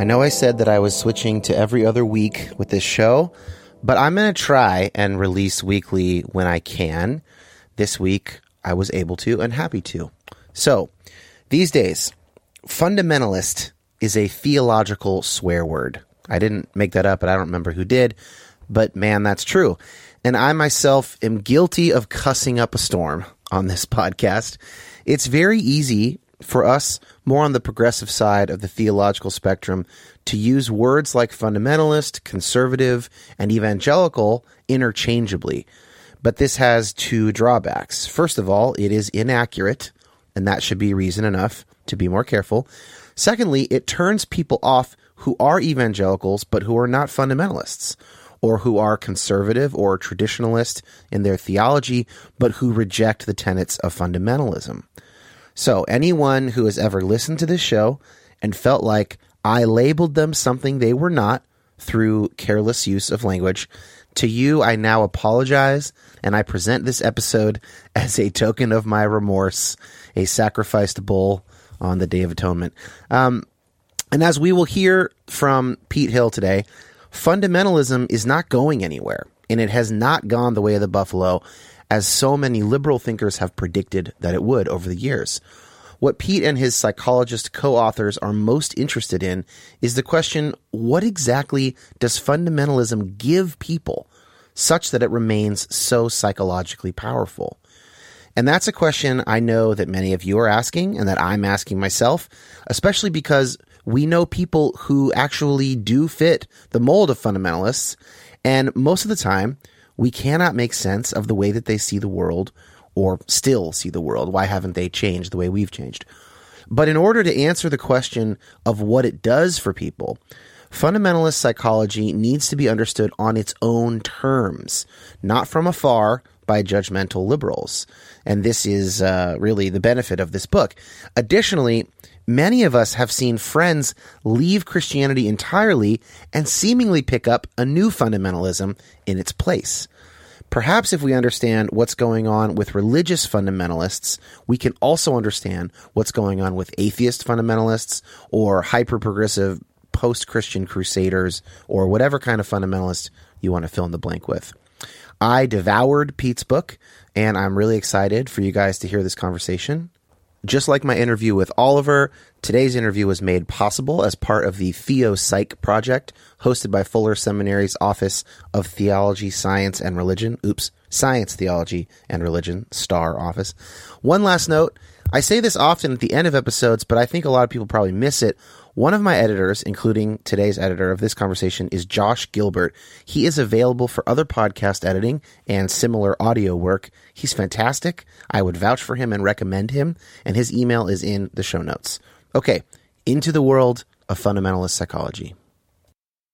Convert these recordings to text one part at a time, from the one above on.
I know I said that I was switching to every other week with this show, but I'm going to try and release weekly when I can. This week, I was able to and happy to. So, these days, fundamentalist is a theological swear word. I didn't make that up, and I don't remember who did, but man, that's true. And I myself am guilty of cussing up a storm on this podcast. It's very easy for us, more on the progressive side of the theological spectrum, to use words like fundamentalist, conservative, and evangelical interchangeably. But this has two drawbacks. First of all, it is inaccurate, and that should be reason enough to be more careful. Secondly, it turns people off who are evangelicals but who are not fundamentalists, or who are conservative or traditionalist in their theology but who reject the tenets of fundamentalism. So, anyone who has ever listened to this show and felt like I labeled them something they were not through careless use of language, to you, I now apologize and I present this episode as a token of my remorse, a sacrificed bull on the Day of Atonement. Um, and as we will hear from Pete Hill today, fundamentalism is not going anywhere, and it has not gone the way of the buffalo as so many liberal thinkers have predicted that it would over the years. What Pete and his psychologist co authors are most interested in is the question what exactly does fundamentalism give people such that it remains so psychologically powerful? And that's a question I know that many of you are asking and that I'm asking myself, especially because we know people who actually do fit the mold of fundamentalists. And most of the time, we cannot make sense of the way that they see the world or still see the world. Why haven't they changed the way we've changed? But in order to answer the question of what it does for people, fundamentalist psychology needs to be understood on its own terms, not from afar by judgmental liberals. And this is uh, really the benefit of this book. Additionally, many of us have seen friends leave Christianity entirely and seemingly pick up a new fundamentalism in its place. Perhaps if we understand what's going on with religious fundamentalists, we can also understand what's going on with atheist fundamentalists or hyper progressive post Christian crusaders or whatever kind of fundamentalist you want to fill in the blank with. I devoured Pete's book, and I'm really excited for you guys to hear this conversation. Just like my interview with Oliver, today's interview was made possible as part of the Theo Psych project hosted by Fuller Seminary's Office of Theology, Science, and Religion. Oops, Science, Theology, and Religion, STAR office. One last note I say this often at the end of episodes, but I think a lot of people probably miss it. One of my editors, including today's editor of this conversation, is Josh Gilbert. He is available for other podcast editing and similar audio work. He's fantastic. I would vouch for him and recommend him, and his email is in the show notes. Okay, into the world of fundamentalist psychology.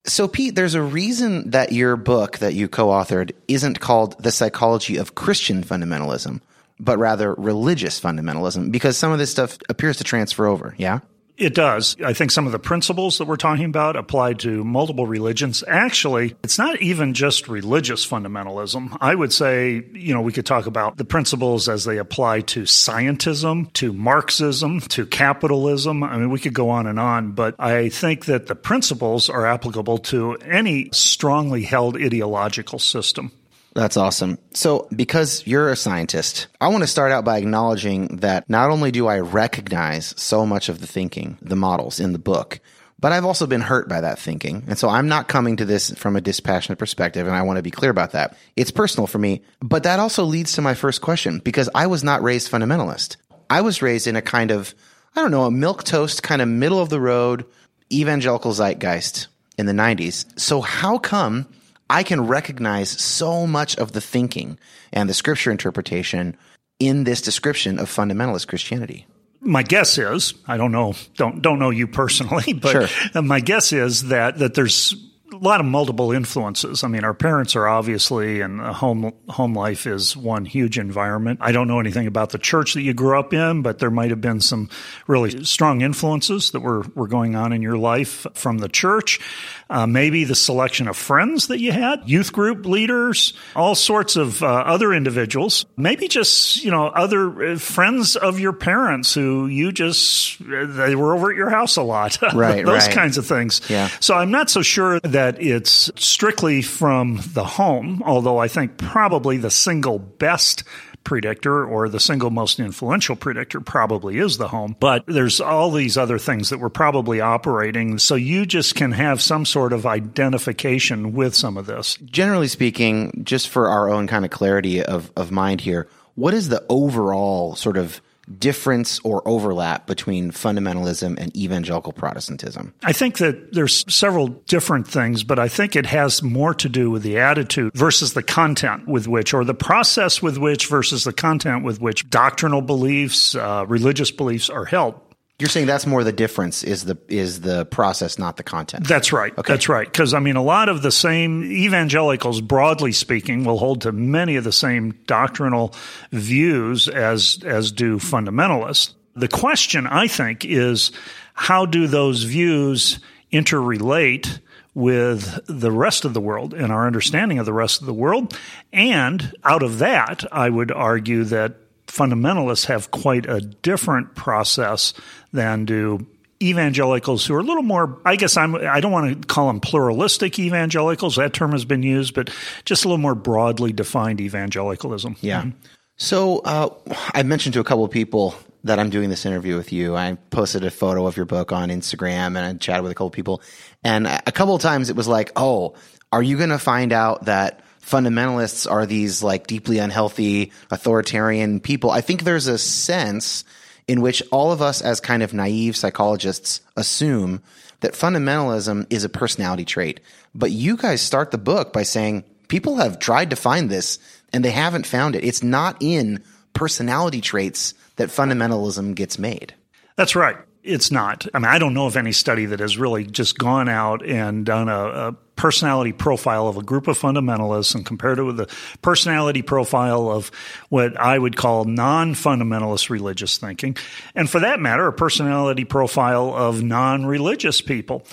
So, Pete, there's a reason that your book that you co authored isn't called The Psychology of Christian Fundamentalism, but rather Religious Fundamentalism, because some of this stuff appears to transfer over, yeah? It does. I think some of the principles that we're talking about apply to multiple religions. Actually, it's not even just religious fundamentalism. I would say, you know, we could talk about the principles as they apply to scientism, to Marxism, to capitalism. I mean, we could go on and on, but I think that the principles are applicable to any strongly held ideological system. That's awesome. So, because you're a scientist, I want to start out by acknowledging that not only do I recognize so much of the thinking, the models in the book, but I've also been hurt by that thinking. And so I'm not coming to this from a dispassionate perspective, and I want to be clear about that. It's personal for me, but that also leads to my first question because I was not raised fundamentalist. I was raised in a kind of, I don't know, a milk toast, kind of middle of the road evangelical zeitgeist in the 90s. So how come I can recognize so much of the thinking and the scripture interpretation in this description of fundamentalist Christianity. My guess is, I don't know, don't don't know you personally, but sure. my guess is that that there's a lot of multiple influences. I mean, our parents are obviously, and home home life is one huge environment. I don't know anything about the church that you grew up in, but there might have been some really strong influences that were were going on in your life from the church. Uh, maybe the selection of friends that you had, youth group leaders, all sorts of uh, other individuals. Maybe just you know other uh, friends of your parents who you just they were over at your house a lot. Right, those right. kinds of things. Yeah. So I'm not so sure that it's strictly from the home, although I think probably the single best predictor or the single most influential predictor probably is the home. But there's all these other things that were probably operating. So you just can have some sort of identification with some of this. Generally speaking, just for our own kind of clarity of, of mind here, what is the overall sort of difference or overlap between fundamentalism and evangelical Protestantism? I think that there's several different things, but I think it has more to do with the attitude versus the content with which, or the process with which versus the content with which doctrinal beliefs, uh, religious beliefs are held. You're saying that's more the difference is the is the process, not the content. That's right. Okay. That's right. Because I mean, a lot of the same evangelicals, broadly speaking, will hold to many of the same doctrinal views as as do fundamentalists. The question, I think, is how do those views interrelate with the rest of the world and our understanding of the rest of the world? And out of that, I would argue that fundamentalists have quite a different process than do evangelicals who are a little more i guess i'm i don't want to call them pluralistic evangelicals that term has been used but just a little more broadly defined evangelicalism. Yeah. Mm-hmm. so uh, i mentioned to a couple of people that i'm doing this interview with you. I posted a photo of your book on instagram and i chatted with a couple of people. And a couple of times it was like oh are you going to find out that fundamentalists are these like deeply unhealthy authoritarian people. I think there's a sense in which all of us as kind of naive psychologists assume that fundamentalism is a personality trait. But you guys start the book by saying people have tried to find this and they haven't found it. It's not in personality traits that fundamentalism gets made. That's right. It's not. I mean, I don't know of any study that has really just gone out and done a, a personality profile of a group of fundamentalists and compared it with the personality profile of what I would call non-fundamentalist religious thinking. And for that matter, a personality profile of non-religious people.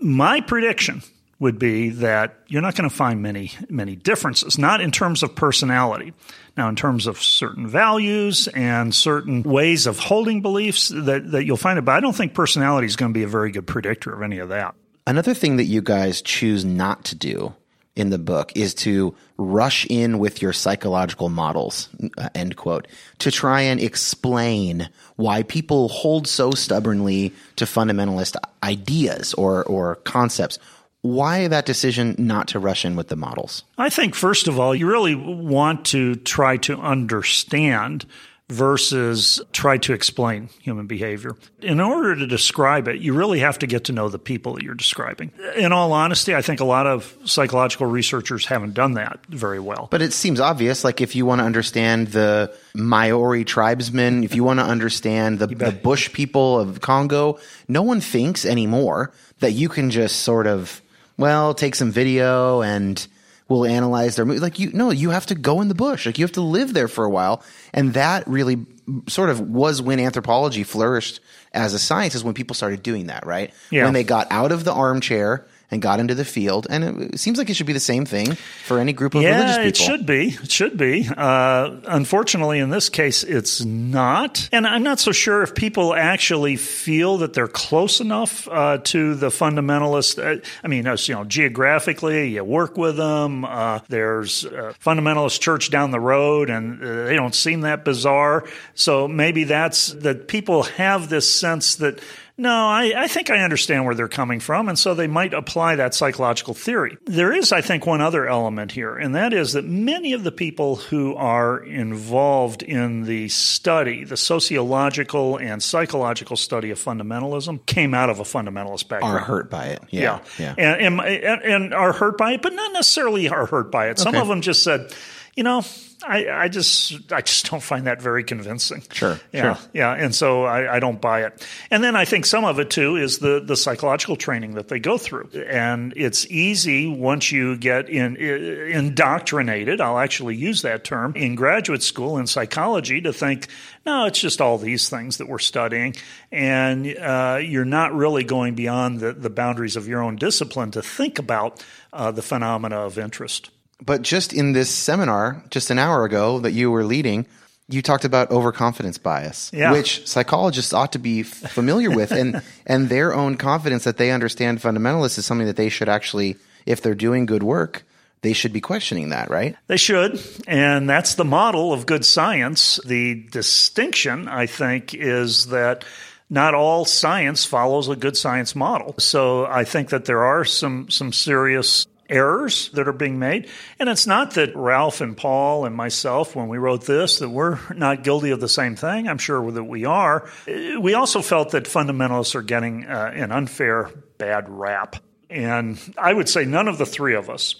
My prediction would be that you're not going to find many many differences not in terms of personality now in terms of certain values and certain ways of holding beliefs that, that you'll find it but i don't think personality is going to be a very good predictor of any of that another thing that you guys choose not to do in the book is to rush in with your psychological models, uh, end quote, to try and explain why people hold so stubbornly to fundamentalist ideas or, or concepts. Why that decision not to rush in with the models? I think, first of all, you really want to try to understand versus try to explain human behavior. In order to describe it, you really have to get to know the people that you're describing. In all honesty, I think a lot of psychological researchers haven't done that very well. But it seems obvious, like if you want to understand the Maori tribesmen, if you want to understand the, the bush people of Congo, no one thinks anymore that you can just sort of, well, take some video and we'll analyze their movie. Like you, no, you have to go in the bush. Like you have to live there for a while. And that really sort of was when anthropology flourished as a science is when people started doing that, right? Yeah. When they got out of the armchair and got into the field. And it seems like it should be the same thing for any group of yeah, religious people. it should be. It should be. Uh, unfortunately, in this case, it's not. And I'm not so sure if people actually feel that they're close enough uh, to the fundamentalist. Uh, I mean, you know, geographically, you work with them. Uh, there's a fundamentalist church down the road, and uh, they don't seem that bizarre. So maybe that's that people have this sense that no, I, I, think I understand where they're coming from, and so they might apply that psychological theory. There is, I think, one other element here, and that is that many of the people who are involved in the study, the sociological and psychological study of fundamentalism, came out of a fundamentalist background. Are hurt by it. Yeah. Yeah. yeah. And, and, and, are hurt by it, but not necessarily are hurt by it. Some Okay. of them just said, you know, I, I just I just don't find that very convincing. Sure, Yeah. sure. Yeah. And so I, I don't buy it. And then I think some of it too is the the psychological training that they go through. And it's easy once you get in indoctrinated, I'll actually use that term, in graduate school in psychology to think, no, it's just all these things that we're studying. And uh, you're not really going beyond the, the boundaries of your own discipline to think about uh, the phenomena of interest. But just in this seminar, just an hour ago that you were leading, you talked about overconfidence bias, Yeah. which psychologists ought to be familiar with, and and their own confidence that they understand fundamentalists is something that they should actually, if they're doing good work, they should be questioning that, right? They should. And that's the model of good science. The distinction, I think, is that not all science follows a good science model. So I think that there are some, some serious errors that are being made. And it's not that Ralph and Paul and myself, when we wrote this, that we're not guilty of the same thing. I'm sure that we are. We also felt that fundamentalists are getting uh, an unfair bad rap. And I would say none of the three of us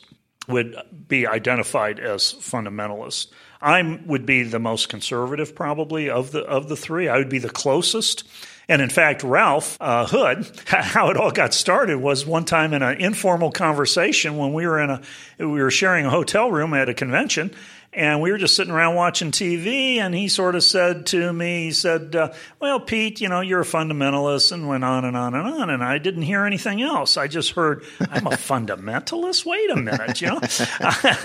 would be identified as fundamentalists. I would be the most conservative, probably of the of the three. I would be the closest. And in fact, Ralph uh, Hood, how it all got started was one time in an informal conversation when we were in a we were sharing a hotel room at a convention, and we were just sitting around watching TV. And he sort of said to me, he said, uh, "Well, Pete, you know, you're a fundamentalist," and went on and on and on. And I didn't hear anything else. I just heard, "I'm a fundamentalist." Wait a minute, you know.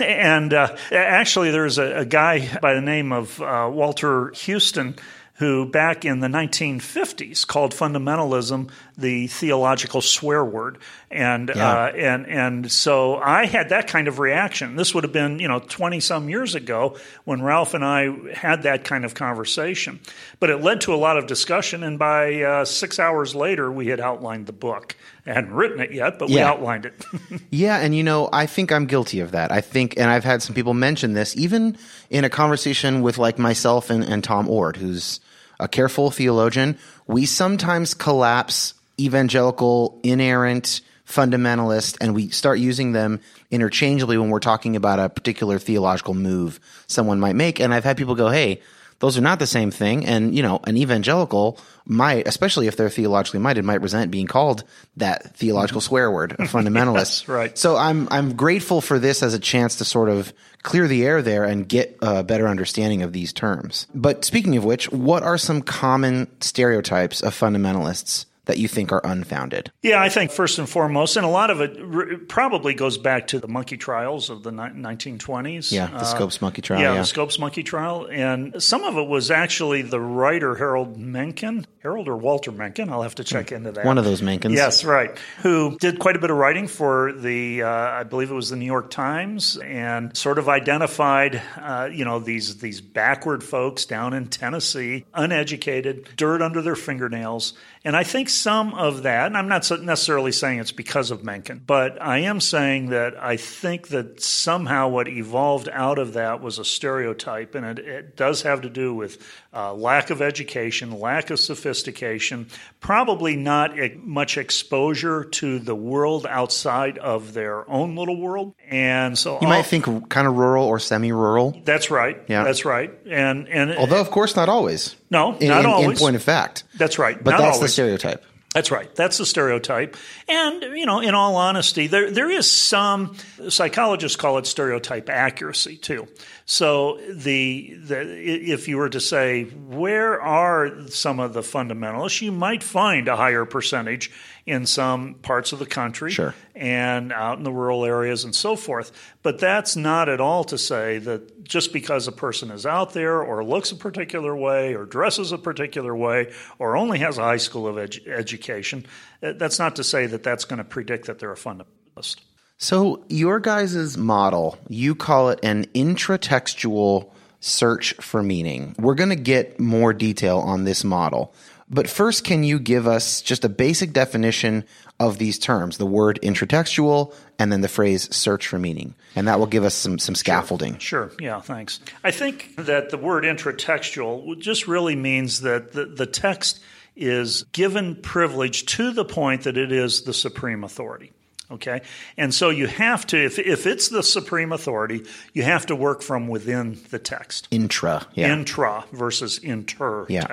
and uh, actually, there's a, a guy by the name of uh, Walter Houston who back in the 1950s called fundamentalism the theological swear word and Yeah. uh, and and so I had that kind of reaction this would have been you know 20 some years ago when Ralph and I had that kind of conversation but it led to a lot of discussion and by uh, 6 hours later we had outlined the book I hadn't written it yet but we outlined it Yeah, and you know, I think I'm guilty of that. I think, and I've had some people mention this, even in a conversation with like myself and, and Tom Oord, who's a careful theologian. We sometimes collapse evangelical, inerrant, fundamentalist, and we start using them interchangeably when we're talking about a particular theological move someone might make. And I've had people go, hey, those are not the same thing. And, you know, an evangelical might, especially if they're theologically minded, might resent being called that theological mm-hmm. swear word, a fundamentalist. Yes, right. So I'm I'm grateful for this as a chance to sort of clear the air there and get a better understanding of these terms. But speaking of which, what are some common stereotypes of fundamentalists that you think are unfounded? Yeah, I think first and foremost, and a lot of it r- probably goes back to the monkey trials of the ni- 1920s. Yeah, the Scopes monkey trial. Yeah, yeah. the Scopes monkey trial. And some of it was actually the writer Harold Mencken, Harold or Walter Mencken, I'll have to check into that. One of those Menckens. Yes, right. Who did quite a bit of writing for the, uh, I believe it was the New York Times, and sort of identified, uh, you know, these these backward folks down in Tennessee, uneducated, dirt under their fingernails. And I think some of that, and I'm not necessarily saying it's because of Mencken, but I am saying that I think that somehow what evolved out of that was a stereotype, and it, it does have to do with uh, lack of education, lack of sophistication, probably not much exposure to the world outside of their own little world. And so You all- might think kind of rural or semi-rural, that's right. Yeah. That's right. And and although of course not always. no, In, not in- in point of fact, that's right. but not that's the stereotype. That's right. That's the stereotype. And, you know, in all honesty, there, there is some, psychologists call it stereotype accuracy too. So the, the, if you were to say, where are some of the fundamentalists, you might find a higher percentage in some parts of the country Sure. and out in the rural areas and so forth. But that's not at all to say that just because a person is out there or looks a particular way or dresses a particular way or only has a high school of edu- education, uh, that's not to say that that's going to predict that they're a fundamentalist. So your guys' model, you call it an intratextual search for meaning. We're going to get more detail on this model. But first, can you give us just a basic definition of these terms, the word intratextual and then the phrase search for meaning? And that will give us some, some scaffolding. Sure. Yeah, thanks. I think that the word intratextual just really means that the, the text is given privilege to the point that it is the supreme authority. Okay? And so you have to, if, if it's the supreme authority, you have to work from within the text. Intra. Yeah. Intra versus Yeah.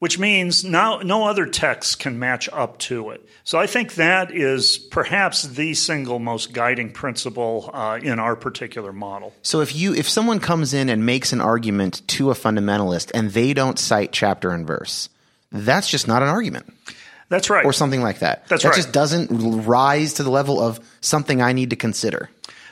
Which means no, no other text can match up to it. So I think that is perhaps the single most guiding principle uh, in our particular model. So if you if someone comes in and makes an argument to a fundamentalist and they don't cite chapter and verse, that's just not an argument That's right. or something like that. That's that right. just doesn't rise to the level of something I need to consider.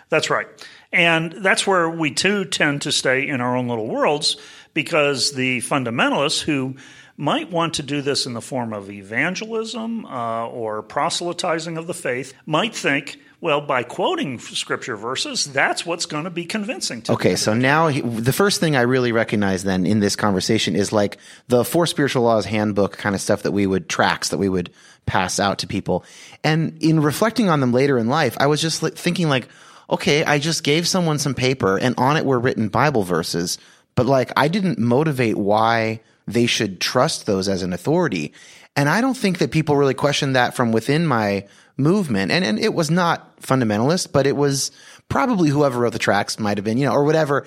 That's right. And that's where we too tend to stay in our own little worlds because the fundamentalists who might want to do this in the form of evangelism uh, or proselytizing of the faith might think, well, by quoting scripture verses, that's what's going to be convincing to Okay, so now he, the first thing I really recognize then in this conversation is like the Four Spiritual Laws handbook kind of stuff that we would tracks that we would pass out to people. And in reflecting on them later in life, I was just thinking like, okay, I just gave someone some paper and on it were written Bible verses, but like I didn't motivate why they should trust those as an authority. And I don't think that people really questioned that from within my movement. And, and it was not fundamentalist, but it was probably whoever wrote the tracks might have been, you know, or whatever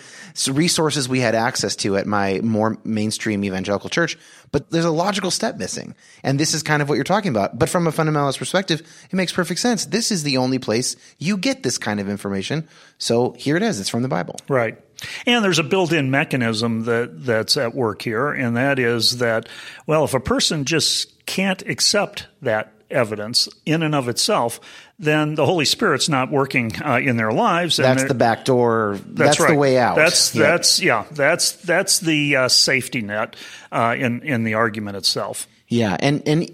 resources we had access to at my more mainstream evangelical church. But there's a logical step missing. And this is kind of what you're talking about. But from a fundamentalist perspective, it makes perfect sense. This is the only place you get this kind of information. So here it is. It's from the Bible. Right. And there's a built-in mechanism that that's at work here, and that is that well, if a person just can't accept that evidence in and of itself, then the Holy Spirit's not working uh, in their lives. and That's the back door. That's, right. the way out. That's Yeah. that's yeah. That's that's the uh, safety net uh, in in the argument itself. Yeah, and and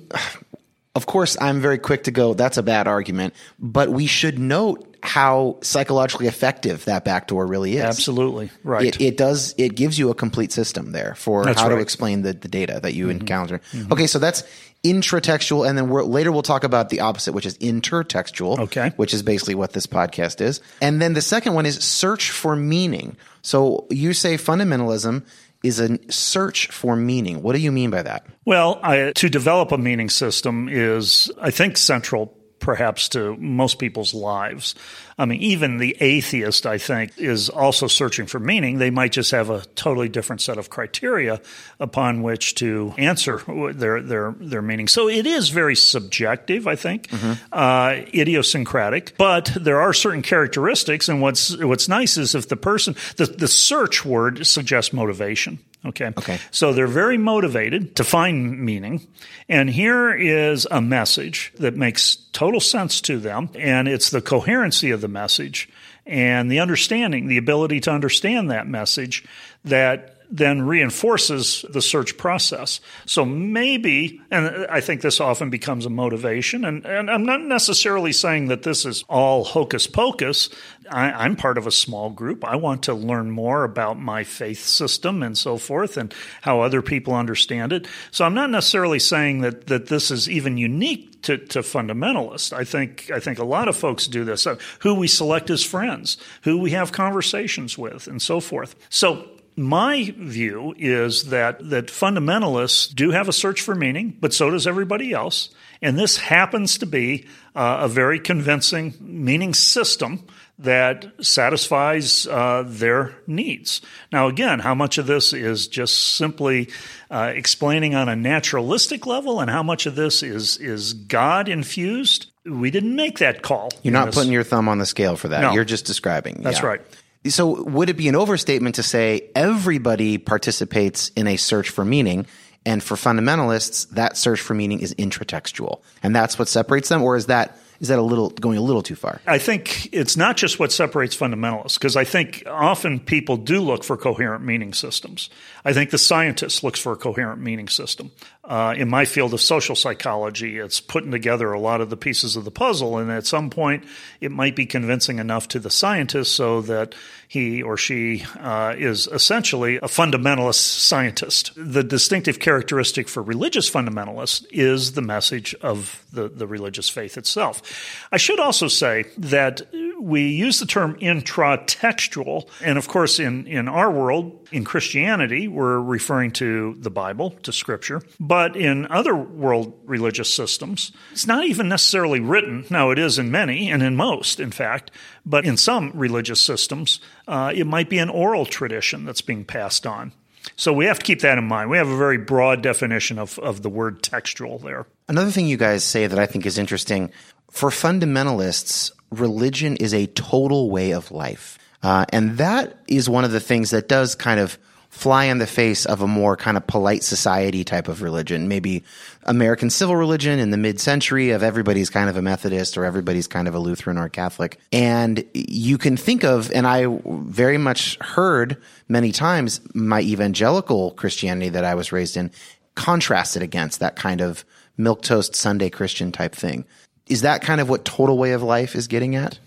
of course I'm very quick to go that's a bad argument, but we should note how psychologically effective that backdoor really is. Absolutely right. It, it does it gives you a complete system there for That's how to explain the, the data that you mm-hmm. encounter. Mm-hmm. Okay, so that's intratextual and then we're, later we'll talk about the opposite which is intertextual, Okay. which is basically what this podcast is. And then the second one is search for meaning. So you say fundamentalism is a search for meaning. What do you mean by that? Well, I, to develop a meaning system is, I think, central perhaps to most people's lives. I mean, even the atheist, I think, is also searching for meaning. They might just have a totally different set of criteria upon which to answer their their their meaning. So it is very subjective, I think, uh, idiosyncratic. But there are certain characteristics, and what's what's nice is if the person the the search word suggests motivation. Okay. Okay. So they're very motivated to find meaning. And here is a message that makes total sense to them. And it's the coherency of the message and the understanding, the ability to understand that message that then reinforces the search process. So maybe, and I think this often becomes a motivation, and, and I'm not necessarily saying that this is all hocus pocus. I, am part of a small group. I want to learn more about my faith system and so forth and how other people understand it. So I'm not necessarily saying that, that this is even unique to, to fundamentalists. I think I think a lot of folks do this. Uh, who we select as friends, who we have conversations with, and so forth. So my view is that that fundamentalists do have a search for meaning, but so does everybody else. And this happens to be uh, a very convincing meaning system that satisfies uh, their needs. Now, again, how much of this is just simply uh, explaining on a naturalistic level, and how much of this is is God infused? We didn't make that call. You're not this. putting your thumb on the scale for that. No. You're just describing. That's yeah. right. So, would it be an overstatement to say everybody participates in a search for meaning? And for fundamentalists, that search for meaning is intratextual. And that's what separates them? Or is that is that a little going a little too far? I think it's not just what separates fundamentalists, because I think often people do look for coherent meaning systems. I think the scientist looks for a coherent meaning system. Uh, in my field of social psychology, it's putting together a lot of the pieces of the puzzle, and at some point, it might be convincing enough to the scientist so that he or she uh, is essentially a fundamentalist scientist. The distinctive characteristic for religious fundamentalists is the message of the, the religious faith itself. I should also say that we use the term intratextual, and of course, in, in our world, in Christianity, we're referring to the Bible, to Scripture. But in other world religious systems, it's not even necessarily written. Now, it is in many, and in most, in fact, but in some religious systems, uh, it might be an oral tradition that's being passed on. So we have to keep that in mind. We have a very broad definition of, of the word textual there. Another thing you guys say that I think is interesting for fundamentalists, religion is a total way of life. Uh, and that is one of the things that does kind of fly in the face of a more kind of polite society type of religion. Maybe American civil religion in the mid century of everybody's kind of a Methodist or everybody's kind of a Lutheran or Catholic. And you can think of, and I very much heard many times my evangelical Christianity that I was raised in contrasted against that kind of milk toast Sunday Christian type thing. Is that kind of what total way of life is getting at?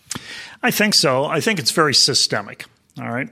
I think so. I think it's very systemic. All right.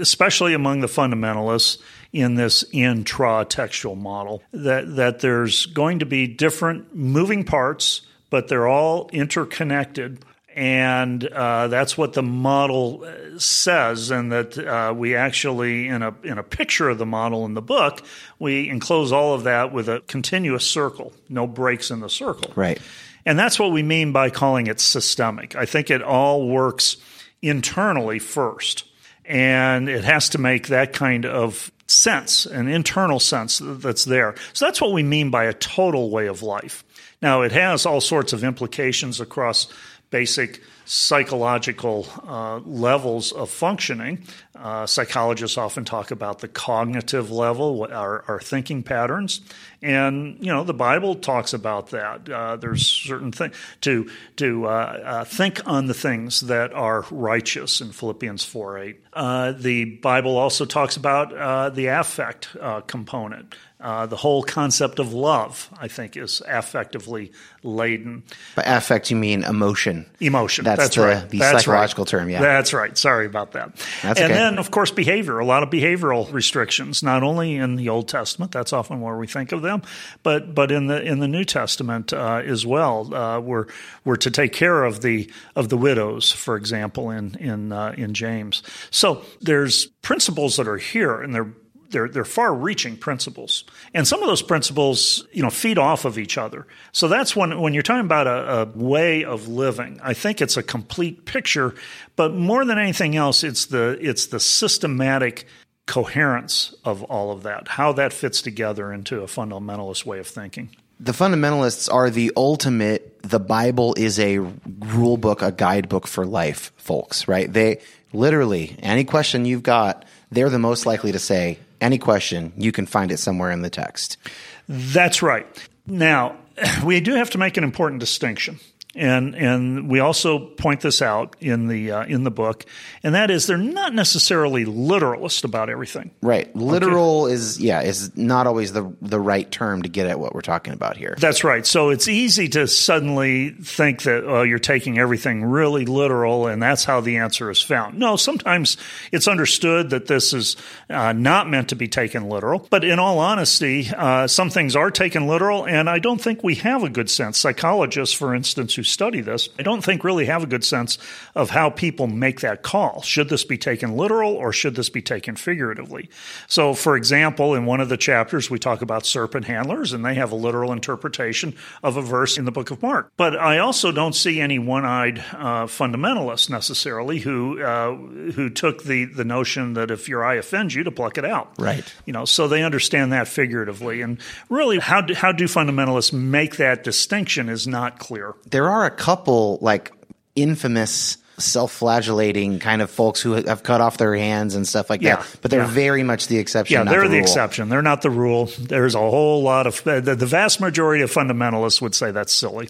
Especially among the fundamentalists in this intra-textual model, that, that there's going to be different moving parts, but they're all interconnected and uh, that's what the model uh, says, and that uh, we actually, in a in a picture of the model in the book, we enclose all of that with a continuous circle, no breaks in the circle. Right. And that's what we mean by calling it systemic. I think it all works internally first. And it has to make that kind of sense, an internal sense that's there. So that's what we mean by a total way of life. Now, it has all sorts of implications across basic psychological uh, levels of functioning. Uh, psychologists often talk about the cognitive level, our, our, thinking patterns, and you know the Bible talks about that. Uh, there's certain things to to uh, uh, think on the things that are righteous in Philippians four eight. Uh, the Bible also talks about the affect component. Uh, the whole concept of love, I think, is affectively laden. By affect, you mean emotion. Emotion. That's, That's the, right. the That's psychological right. term, yeah. That's right. Sorry about that. That's and okay. then, of course, behavior. A lot of behavioral restrictions, not only in the Old Testament. That's often where we think of them, but but in the in the New Testament uh, as well. Uh, we're we're to take care of the of the widows, for example, in in uh, in James. So there's principles that are here, and they're they're they're far-reaching principles, and some of those principles, you know, feed off of each other. So that's when when you're talking about a, a, way of living. I think it's a complete picture, but more than anything else, it's the it's the systematic coherence of all of that, how that fits together into a fundamentalist way of thinking. The fundamentalists are the ultimate. The Bible is a rule book, a guidebook for life, folks. Right? They literally any question you've got, they're the most likely to say any question, you can find it somewhere in the text. That's right. Now, we do have to make an important distinction and and we also point this out in the uh, in the book, and that is they're not necessarily literalist about everything. Right, literal okay. is yeah is not always the the right term to get at what we're talking about here. That's right. So it's easy to suddenly think that oh, you're taking everything really literal, and that's how the answer is found. No, sometimes it's understood that this is uh, not meant to be taken literal, but in all honesty, uh, some things are taken literal, and I don't think we have a good sense. Psychologists, for instance, who study this, I don't think really have a good sense of how people make that call. Should this be taken literal or should this be taken figuratively? So, for example, in one of the chapters, we talk about serpent handlers, and they have a literal interpretation of a verse in the book of Mark. But I also don't see any one-eyed uh, fundamentalists necessarily who uh, who took the the notion that if your eye offends you, to pluck it out. Right. You know, so they understand that figuratively, and really, how do, how do fundamentalists make that distinction is not clear. There are a couple like infamous self-flagellating kind of folks who have cut off their hands and stuff like yeah, that. But they're yeah. very much the exception. Yeah, they're the, the exception. They're not the rule. There's a whole lot of the, the vast majority of fundamentalists would say that's silly.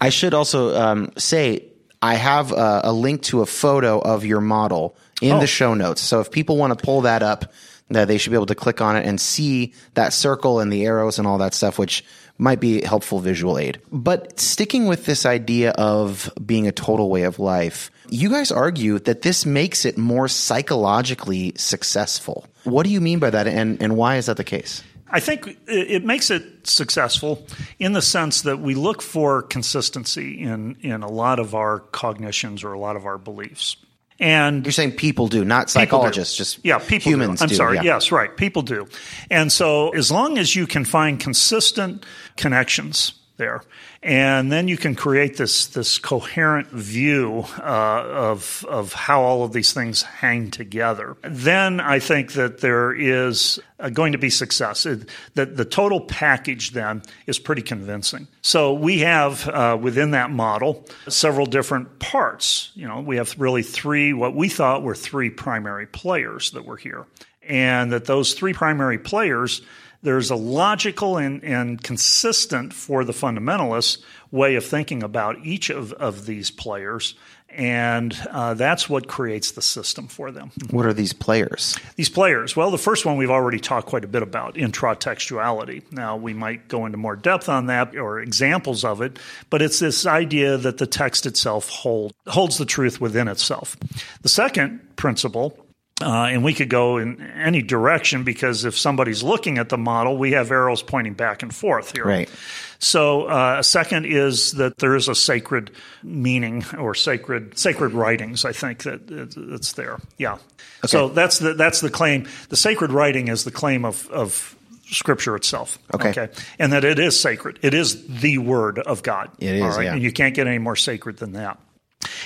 I should also um, say I have a, a, link to a photo of your model in oh. the show notes. So if people want to pull that up, that they should be able to click on it and see that circle and the arrows and all that stuff, which might be helpful visual aid. But sticking with this idea of being a total way of life, you guys argue that this makes it more psychologically successful. What do you mean by that, and, and why is that the case? I think it makes it successful in the sense that we look for consistency in, in a lot of our cognitions or a lot of our beliefs. And you're saying people do, not psychologists, just yeah, people humans. Do. I'm do, sorry. Yeah. Yes, right. People do. And so as long as you can find consistent connections there. And then you can create this this coherent view uh, of of how all of these things hang together. Then I think that there is uh, going to be success. It, that the total package then is pretty convincing. So we have uh, within that model several different parts. You know, we have really three what we thought were three primary players that were here, and that those three primary players there's a logical and, and consistent for the fundamentalists way of thinking about each of, of these players. And uh, that's what creates the system for them. What are these players? These players. Well, the first one we've already talked quite a bit about intratextuality. Now, we might go into more depth on that or examples of it, but it's this idea that the text itself hold, holds the truth within itself. The second principle uh, and we could go in any direction because if somebody's looking at the model, we have arrows pointing back and forth here. Right. So, uh, a second is that there is a sacred meaning or sacred sacred writings. I think that it's there. Yeah. Okay. So that's the that's the claim. The sacred writing is the claim of of Scripture itself. Okay. okay. And that it is sacred. It is the Word of God. It is. All right? Yeah. And you can't get any more sacred than that.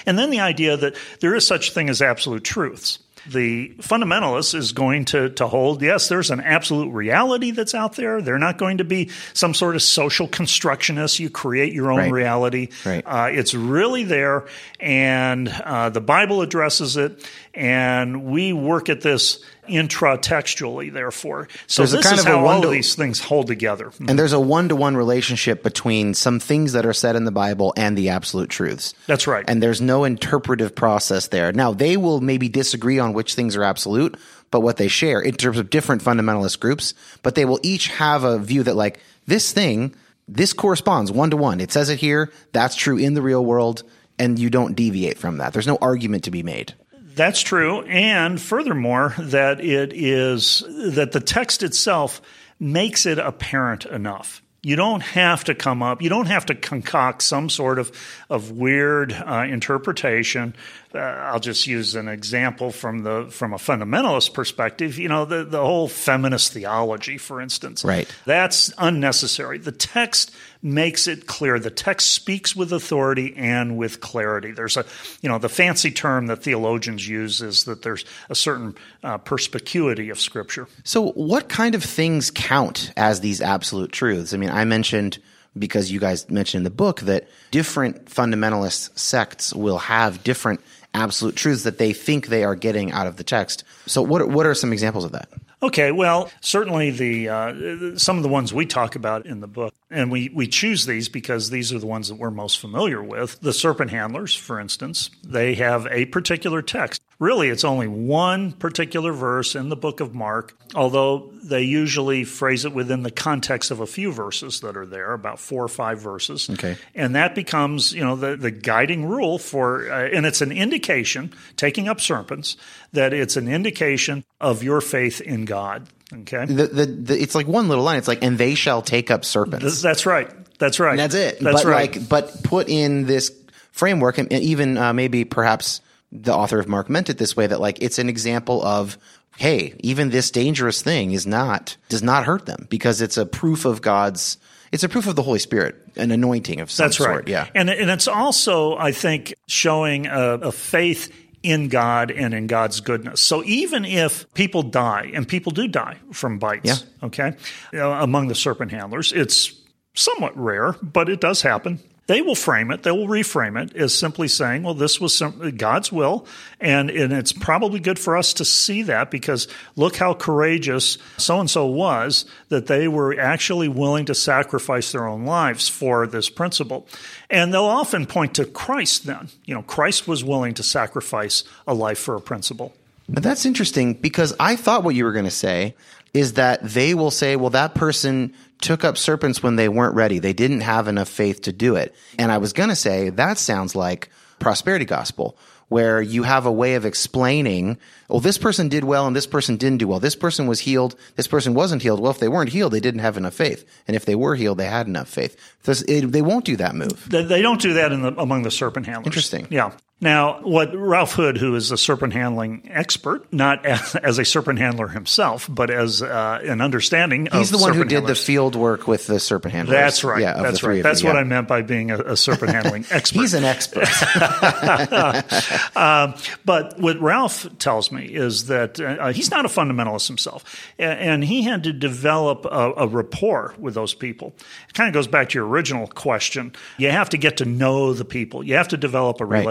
And then the idea that there is such thing as absolute truths the fundamentalist is going to, to hold yes, there's an absolute reality that's out there. They're not going to be some sort of social constructionist. You create your own right. reality. Right. Uh, it's really there, and uh, the Bible addresses it, and we work at this intratextually, therefore. So there's this kind is of how all of these things hold together. And mm-hmm. there's a one-to-one relationship between some things that are said in the Bible and the absolute truths. That's right. And there's no interpretive process there. Now, they will maybe disagree on which things are absolute, but what they share in terms of different fundamentalist groups, but they will each have a view that like this thing, this corresponds one to one. It says it here. That's true in the real world. And you don't deviate from that. There's no argument to be made. That's true. And furthermore, that it is that the text itself makes it apparent enough. You don't have to come up, you don't have to concoct some sort of, of weird uh, interpretation uh, I'll just use an example from the from a fundamentalist perspective. You know, the the whole feminist theology, for instance, right? That's unnecessary. The text makes it clear. The text speaks with authority and with clarity. There's a, you know, the fancy term that theologians use is that there's a certain uh, perspicuity of Scripture. So, what kind of things count as these absolute truths? I mean, I mentioned because you guys mentioned in the book that different fundamentalist sects will have different absolute truths that they think they are getting out of the text. So, what what are some examples of that? Okay, well, certainly the uh, some of the ones we talk about in the book, and we, we choose these because these are the ones that we're most familiar with. The serpent handlers, for instance, they have a particular text. Really, it's only one particular verse in the book of Mark, although they usually phrase it within the context of a few verses that are there, about four or five verses. Okay. And that becomes, you know, the, the guiding rule for, uh, and it's an indication, taking up serpents, that it's an indication of your faith in God. Okay. The, the, the, it's like one little line. It's like, and they shall take up serpents. That's right. That's right. And that's it. That's but right. like, but put in this framework, and even uh, maybe perhaps the author of Mark meant it this way that like it's an example of hey, even this dangerous thing is not does not hurt them because it's a proof of God's it's a proof of the Holy Spirit, an anointing of some That's sort. right. Yeah. And and it's also, I think, showing a, a faith in God and in God's goodness. So even if people die, and people do die from bites, Yeah. okay, uh, among the serpent handlers, it's somewhat rare, but it does happen. They will frame it, they will reframe it as simply saying, well, this was some, God's will. And, and it's probably good for us to see that because look how courageous so and so was that they were actually willing to sacrifice their own lives for this principle. And they'll often point to Christ then. You know, Christ was willing to sacrifice a life for a principle. That's interesting because I thought what you were going to say is that they will say, well, that person took up serpents when they weren't ready. They didn't have enough faith to do it. And I was going to say that sounds like prosperity gospel where you have a way of explaining, well, this person did well and this person didn't do well. This person was healed. This person wasn't healed. Well, if they weren't healed, they didn't have enough faith. And if they were healed, they had enough faith. This- it- They won't do that move. They, they don't do that in the, among the serpent handlers. Interesting. Yeah. Now, what Ralph Hood, who is a serpent handling expert, not as, a serpent handler himself, but as uh, an understanding of He's the one who did handlers. the field work with the serpent handlers. That's right. Yeah, That's right. That's what yeah. I meant by being a, a serpent handling expert. He's an expert. Um, but what Ralph tells me is that uh, he's not a fundamentalist himself, and he had to develop a, a rapport with those people. It kind of goes back to your original question. You have to get to know the people. You have to develop a Right.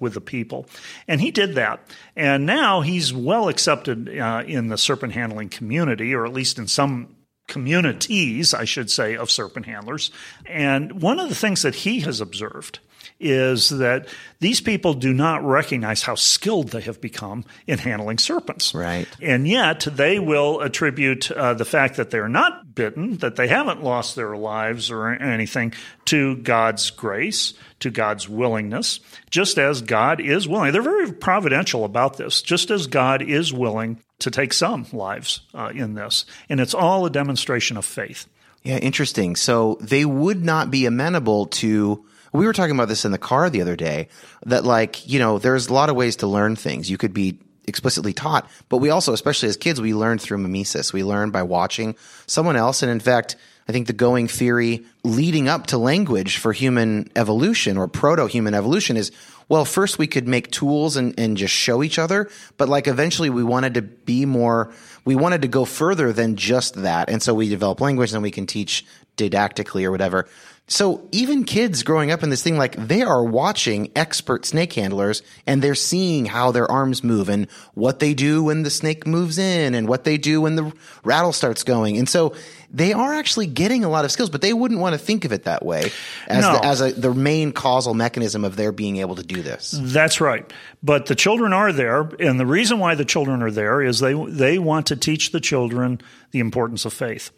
With the people, and he did that. And now he's well accepted uh, in the serpent handling community, or at least in some communities, I should say, of serpent handlers. And one of the things that he has observed is that these people do not recognize how skilled they have become in handling serpents. Right. And yet they will attribute uh, the fact that they're not bitten, that they haven't lost their lives or anything, to God's grace, to God's willingness, just as God is willing. They're very providential about this, just as God is willing to take some lives uh, in this. And it's all a demonstration of faith. Yeah, interesting. So they would not be amenable to. We were talking about this in the car the other day that, like, you know, there's a lot of ways to learn things. You could be explicitly taught, but we also, especially as kids, we learn through mimesis. We learn by watching someone else. And in fact, I think the going theory leading up to language for human evolution or proto human evolution is well, first we could make tools and, and just show each other, but like eventually we wanted to be more, we wanted to go further than just that. And so we develop language and we can teach didactically or whatever. So even kids growing up in this thing, like they are watching expert snake handlers and they're seeing how their arms move and what they do when the snake moves in and what they do when the rattle starts going. And so they are actually getting a lot of skills, but they wouldn't want to think of it that way as, No. the, as a, the main causal mechanism of their being able to do this. That's right. But the children are there, and the reason why the children are there is they they want to teach the children the importance of faith.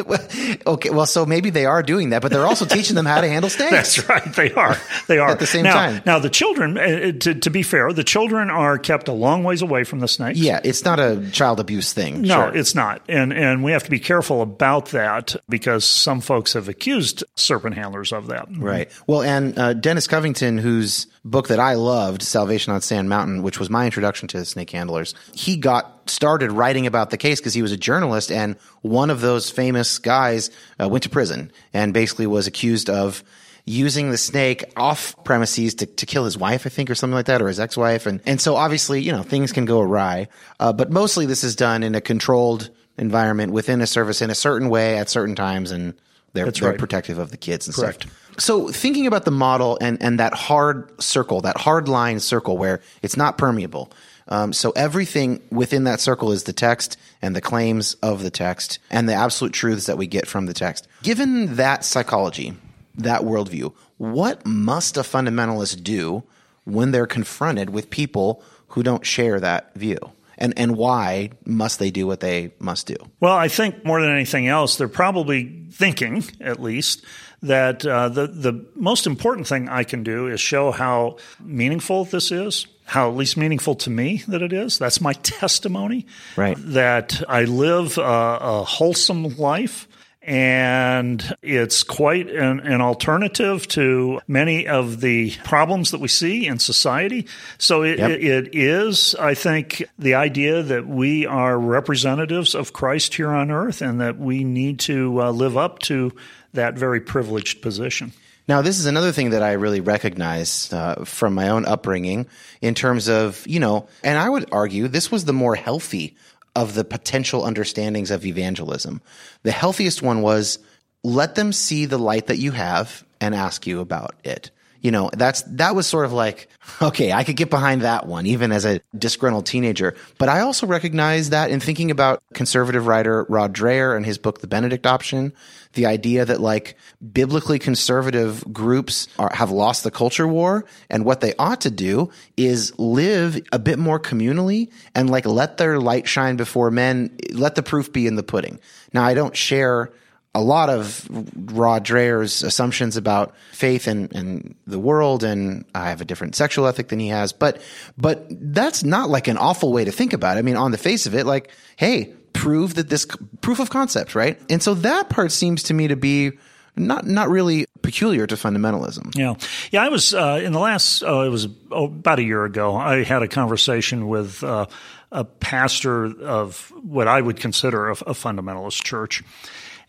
okay, well, so maybe they are doing that, but they're also teaching them how to handle snakes. That's right. They are. They are At the same now, time. Now the children, uh, to, to be fair, the children are kept a long ways away from the snakes. Yeah, it's not a child abuse thing. No, Sure. it's not, and and we have to be careful about that because some folks have accused serpent handlers of that. Right. Well, and uh, Dennis Covington, whose book that I loved, Salvation on Sand Mountain, which was my introduction to snake handlers, he got started writing about the case because he was a journalist, and one of those famous guys uh, went to prison and basically was accused of using the snake off premises to, to kill his wife, I think, or something like that, or his ex-wife. And, and so obviously, you know, things can go awry. Uh, but mostly this is done in a controlled environment within a service in a certain way at certain times. And they're, That's they're right. protective of the kids and Correct. stuff. So thinking about the model and, and that hard circle, that hard line circle where it's not permeable, Um, so everything within that circle is the text and the claims of the text and the absolute truths that we get from the text. Given that psychology, that worldview, what must a fundamentalist do when they're confronted with people who don't share that view? And, and why must they do what they must do? Well, I think more than anything else, they're probably thinking, at least, that uh, the, the most important thing I can do is show how meaningful this is, how at least meaningful to me that it is. That's my testimony. Right. That I live a, a wholesome life and it's quite an, an, alternative to many of the problems that we see in society. So it, yep. it, is, I think, the idea that we are representatives of Christ here on earth and that we need to uh, live up to that very privileged position. Now, this is another thing that I really recognize uh, from my own upbringing in terms of, you know, and I would argue this was the more healthy of the potential understandings of evangelism. The healthiest one was let them see the light that you have and ask you about it. You know, that's that was sort of like, okay, I could get behind that one even as a disgruntled teenager. But I also recognize that in thinking about conservative writer Rod Dreher and his book The Benedict Option, the idea that like biblically conservative groups are, have lost the culture war and what they ought to do is live a bit more communally and like let their light shine before men let the proof be in the pudding now i don't share a lot of Rod Dreher's assumptions about faith and, and the world, and I have a different sexual ethic than he has. But but that's not like an awful way to think about it. I mean, on the face of it, like, hey, prove that this proof of concept, right? And so that part seems to me to be not not really peculiar to fundamentalism. Yeah, yeah. I was uh, in the last. Uh, it was about a year ago. I had a conversation with uh, a pastor of what I would consider a, a fundamentalist church,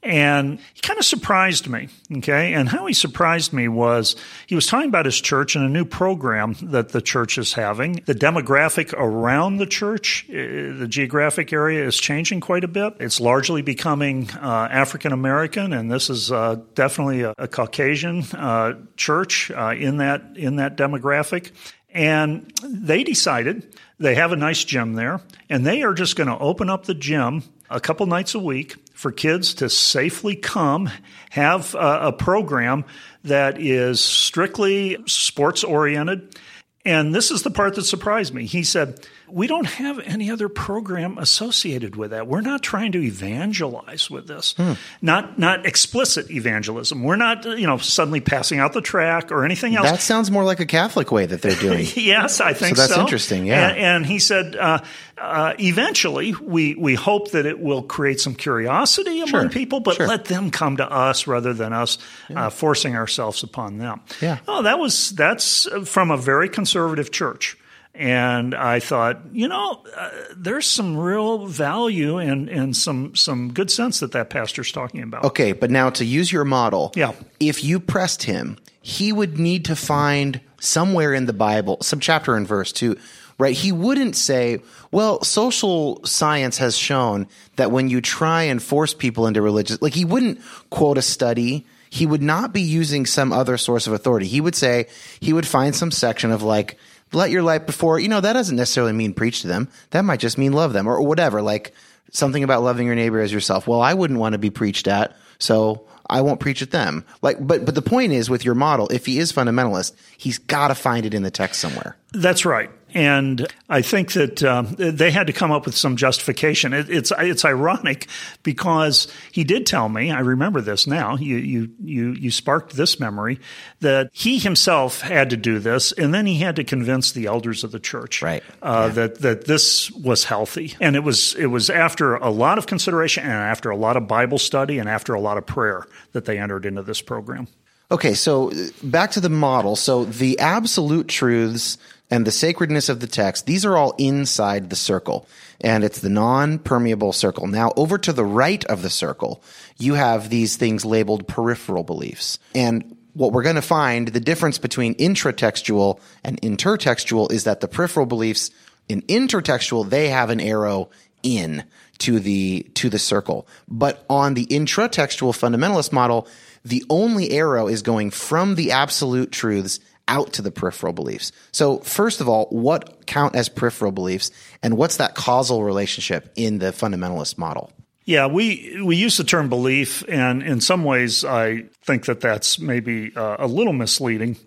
and he kind of surprised me, okay? And how he surprised me was he was talking about his church and a new program that the church is having. The demographic around the church, uh, the geographic area is changing quite a bit. It's largely becoming uh, African American, and this is uh, definitely a, a Caucasian uh, church uh, in that in that demographic. And they decided they have a nice gym there, and they are just going to open up the gym a couple nights a week for kids to safely come, have a, a program that is strictly sports oriented. And this is the part that surprised me. He said, we don't have any other program associated with that. We're not trying to evangelize with this. Hmm. Not not explicit evangelism. We're not you know suddenly passing out the track or anything else. That sounds more like a Catholic way that they're doing. yes, I think so. That's so. interesting. Yeah. And, and he said uh, uh, eventually we we hope that it will create some curiosity among sure. people, but sure. let them come to us rather than us yeah. uh, forcing ourselves upon them. Yeah. Oh, that was that's from a very conservative church. And I thought, you know, uh, there's some real value and, and some some good sense that that pastor's talking about. Okay, but now to use your model, yeah. if you pressed him, he would need to find somewhere in the Bible, some chapter and verse too, right? He wouldn't say, well, social science has shown that when you try and force people into religious, like he wouldn't quote a study. He would not be using some other source of authority. He would say, he would find some section of like, let your light before, you know, that doesn't necessarily mean preach to them. That might just mean love them or, whatever. Like something about loving your neighbor as yourself. Well, I wouldn't want to be preached at, so I won't preach at them. Like, but, but the point is with your model, if he is fundamentalist, he's got to find it in the text somewhere. That's right. And I think that um, they had to come up with some justification. It, it's it's ironic because he did tell me. I remember this now. You you you you sparked this memory that he himself had to do this, and then he had to convince the elders of the church right. uh, yeah. that that this was healthy. And it was it was after a lot of consideration and after a lot of Bible study and after a lot of prayer that they entered into this program. Okay, so uh, back to the model. So the absolute truths and the sacredness of the text, these are all inside the circle. And it's the non permeable circle. Now, over to the right of the circle, you have these things labeled peripheral beliefs. And what we're going to find, the difference between intratextual and intertextual is that the peripheral beliefs in intertextual, they have an arrow in to the, to the circle. But on the intratextual fundamentalist model, the only arrow is going from the absolute truths out to the peripheral beliefs. So, first of all, what count as peripheral beliefs, and what's that causal relationship in the fundamentalist model? Yeah, we we use the term belief, and in some ways, I think that that's maybe uh, a little misleading.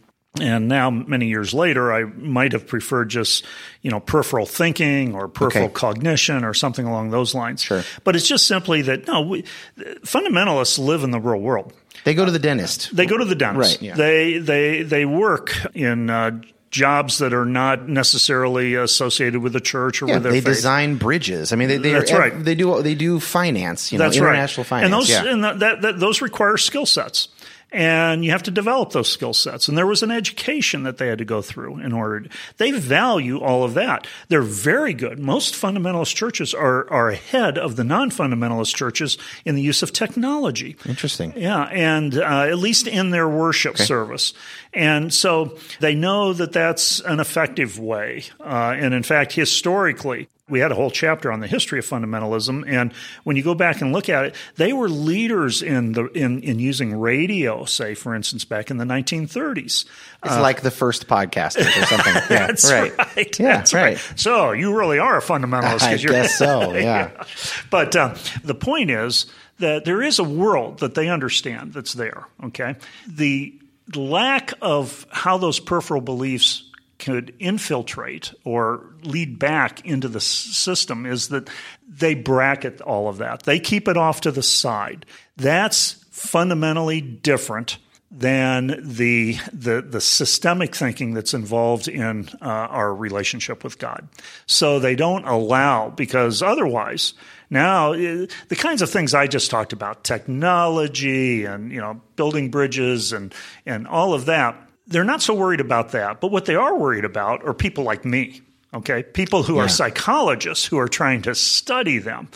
And now, many years later, I might have preferred just, you know, peripheral thinking or peripheral Okay. cognition or something along those lines. Sure. But it's just simply that no, we, fundamentalists live in the real world. They go to the dentist. They go to the dentist. Right, yeah. They they they work in uh, jobs that are not necessarily associated with the church or Yeah, with their they faith. design bridges. I mean, they, they That's are, right. They do they do finance. You know, That's international right. finance. And those yeah. and that, that, that those require skill sets. And you have to develop those skill sets. And there was an education that they had to go through in order. To, they value all of that. They're very good. Most fundamentalist churches are, are ahead of the non-fundamentalist churches in the use of technology. Interesting. Yeah, and uh, at least in their worship service. And so they know that that's an effective way. Uh, and in fact, historically, we had a whole chapter on the history of fundamentalism. And when you go back and look at it, they were leaders in the in, in using radio, say, for instance, back in the 1930s. It's like the first podcast or something. Yeah, That's right. right. Yeah, That's right. So you really are a fundamentalist. I you're- guess so. Yeah. but uh, the point is that there is a world that they understand that's there. Okay, the lack of how those peripheral beliefs could infiltrate or lead back into the system is that they bracket all of that. They keep it off to the side. That's fundamentally different than the the the systemic thinking that's involved in uh, our relationship with God. So they don't allow because otherwise now eh, the kinds of things I just talked about technology and you know building bridges and and all of that they're not so worried about that. But what they are worried about are people like me. Okay, people who Yeah. are psychologists who are trying to study them,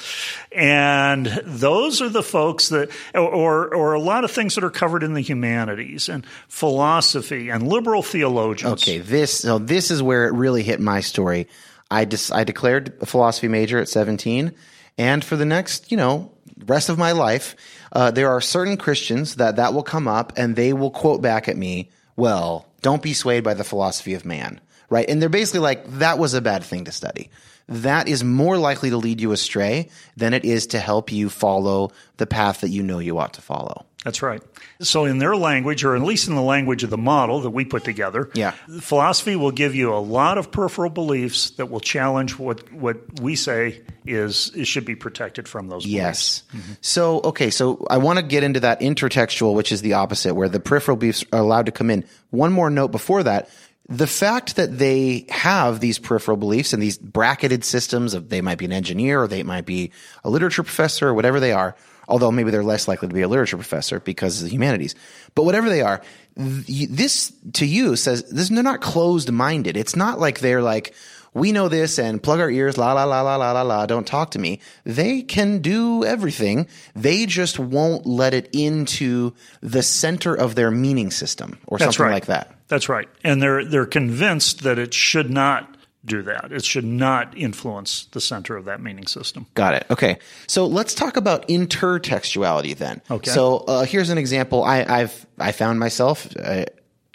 and those are the folks that, or or a lot of things that are covered in the humanities and philosophy and liberal theologians. Okay, this so this is where it really hit my story. I dis, I declared a philosophy major at 17, and for the next, you know, rest of my life, uh, there are certain Christians that that will come up and they will quote back at me, "Well, don't be swayed by the philosophy of man." Right? And they're basically like that was a bad thing to study. That is more likely to lead you astray than it is to help you follow the path that you know you ought to follow. That's right. So, in their language, or at least in the language of the model that we put together, Yeah. philosophy will give you a lot of peripheral beliefs that will challenge what, what we say is, is should be protected from those beliefs. Yes. Mm-hmm. So, okay, so I want to get into that intertextual, which is the opposite, where the peripheral beliefs are allowed to come in. One more note before that. The fact that they have these peripheral beliefs and these bracketed systems of they might be an engineer or they might be a literature professor or whatever they are, although maybe they're less likely to be a literature professor because of the humanities. But whatever they are, th- this to you says this they're not closed minded. It's not like they're like, we know this and plug our ears, la la la la la la la, don't talk to me. They can do everything. They just won't let it into the center of their meaning system or That's something right. like that. That's right. And they're, they're convinced that it should not do that. It should not influence the center of that meaning system. Got it. Okay. So let's talk about intertextuality then. Okay. So uh, here's an example. I, I've I found myself uh,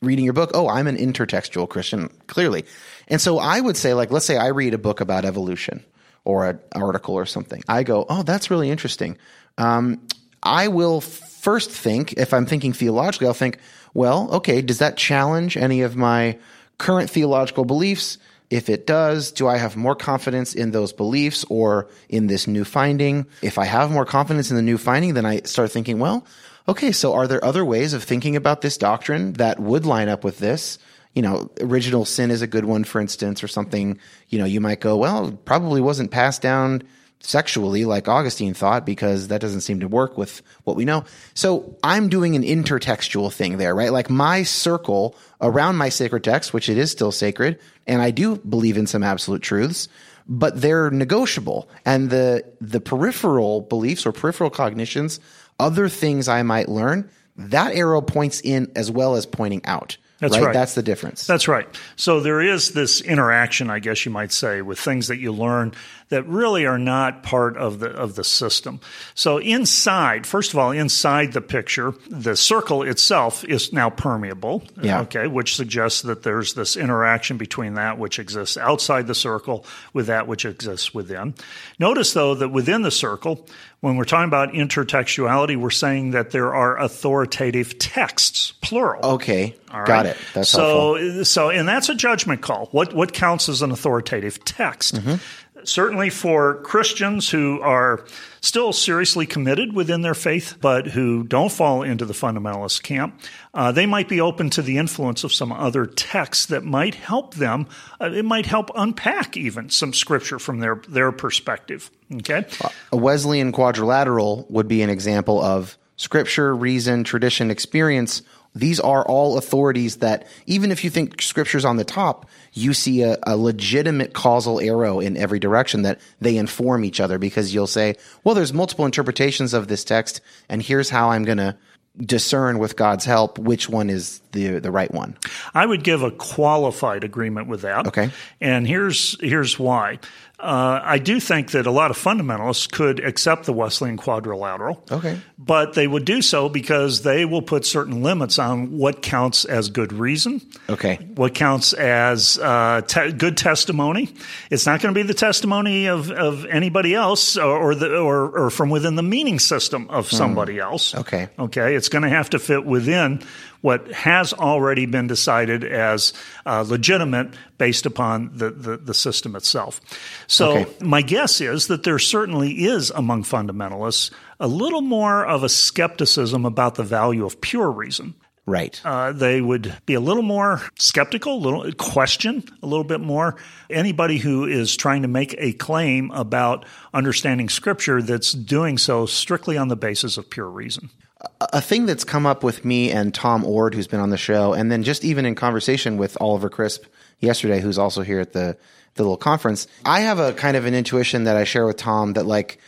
reading your book. Oh, I'm an intertextual Christian, clearly. And so I would say, like, let's say I read a book about evolution or an article or something. I go, oh, that's really interesting. Um, I will first think, if I'm thinking theologically, I'll think, well, okay, does that challenge any of my current theological beliefs? If it does, do I have more confidence in those beliefs or in this new finding? If I have more confidence in the new finding, then I start thinking, well, okay, so are there other ways of thinking about this doctrine that would line up with this? You know, original sin is a good one, for instance, or something. You know, you might go, well, probably wasn't passed down sexually like Augustine thought because that doesn't seem to work with what we know. So I'm doing an intertextual thing there, right? Like my circle around my sacred text, which it is still sacred, and I do believe in some absolute truths, but they're negotiable. And the the peripheral beliefs or peripheral cognitions, other things I might learn, that arrow points in as well as pointing out. That's right. That's the difference. That's right. So there is this interaction, I guess you might say, with things that you learn that really are not part of the of the system. So inside, first of all, inside the picture, the circle itself is now permeable. Yeah. Okay, which suggests that there's this interaction between that which exists outside the circle with that which exists within. Notice though that within the circle, when we're talking about intertextuality, we're saying that there are authoritative texts, plural. Okay, All got it. That's so, helpful. so, and that's a judgment call. What what counts as an authoritative text? Mm-hmm. Certainly for Christians who are still seriously committed within their faith, but who don't fall into the fundamentalist camp, uh, they might be open to the influence of some other texts that might help them. Uh, it might help unpack even some scripture from their their perspective. Okay. A Wesleyan quadrilateral would be an example of scripture, reason, tradition, experience. These are all authorities that, even if you think scripture's on the top, you see a, a legitimate causal arrow in every direction that they inform each other because you'll say, well, there's multiple interpretations of this text, and here's how I'm going to discern with God's help which one is the the right one. I would give a qualified agreement with that. Okay. And here's here's why. Uh, I do think that a lot of fundamentalists could accept the Wesleyan quadrilateral. Okay. But they would do so because they will put certain limits on what counts as good reason. Okay. What counts as uh, te- good testimony? It's not going to be the testimony of, of anybody else or or, the, or or from within the meaning system of somebody else. Okay. Okay. It's going to have to fit within what has already been decided as uh, legitimate based upon the, the, the system itself. So, Okay. my guess is that there certainly is among fundamentalists a little more of a skepticism about the value of pure reason. Right. Uh, they would be a little more skeptical, a little question a little bit more. Anybody who is trying to make a claim about understanding Scripture that's doing so strictly on the basis of pure reason. A thing that's come up with me and Tom Oord, who's been on the show, and then just even in conversation with Oliver Crisp yesterday, who's also here at the the little conference. I have a kind of an intuition that I share with Tom that like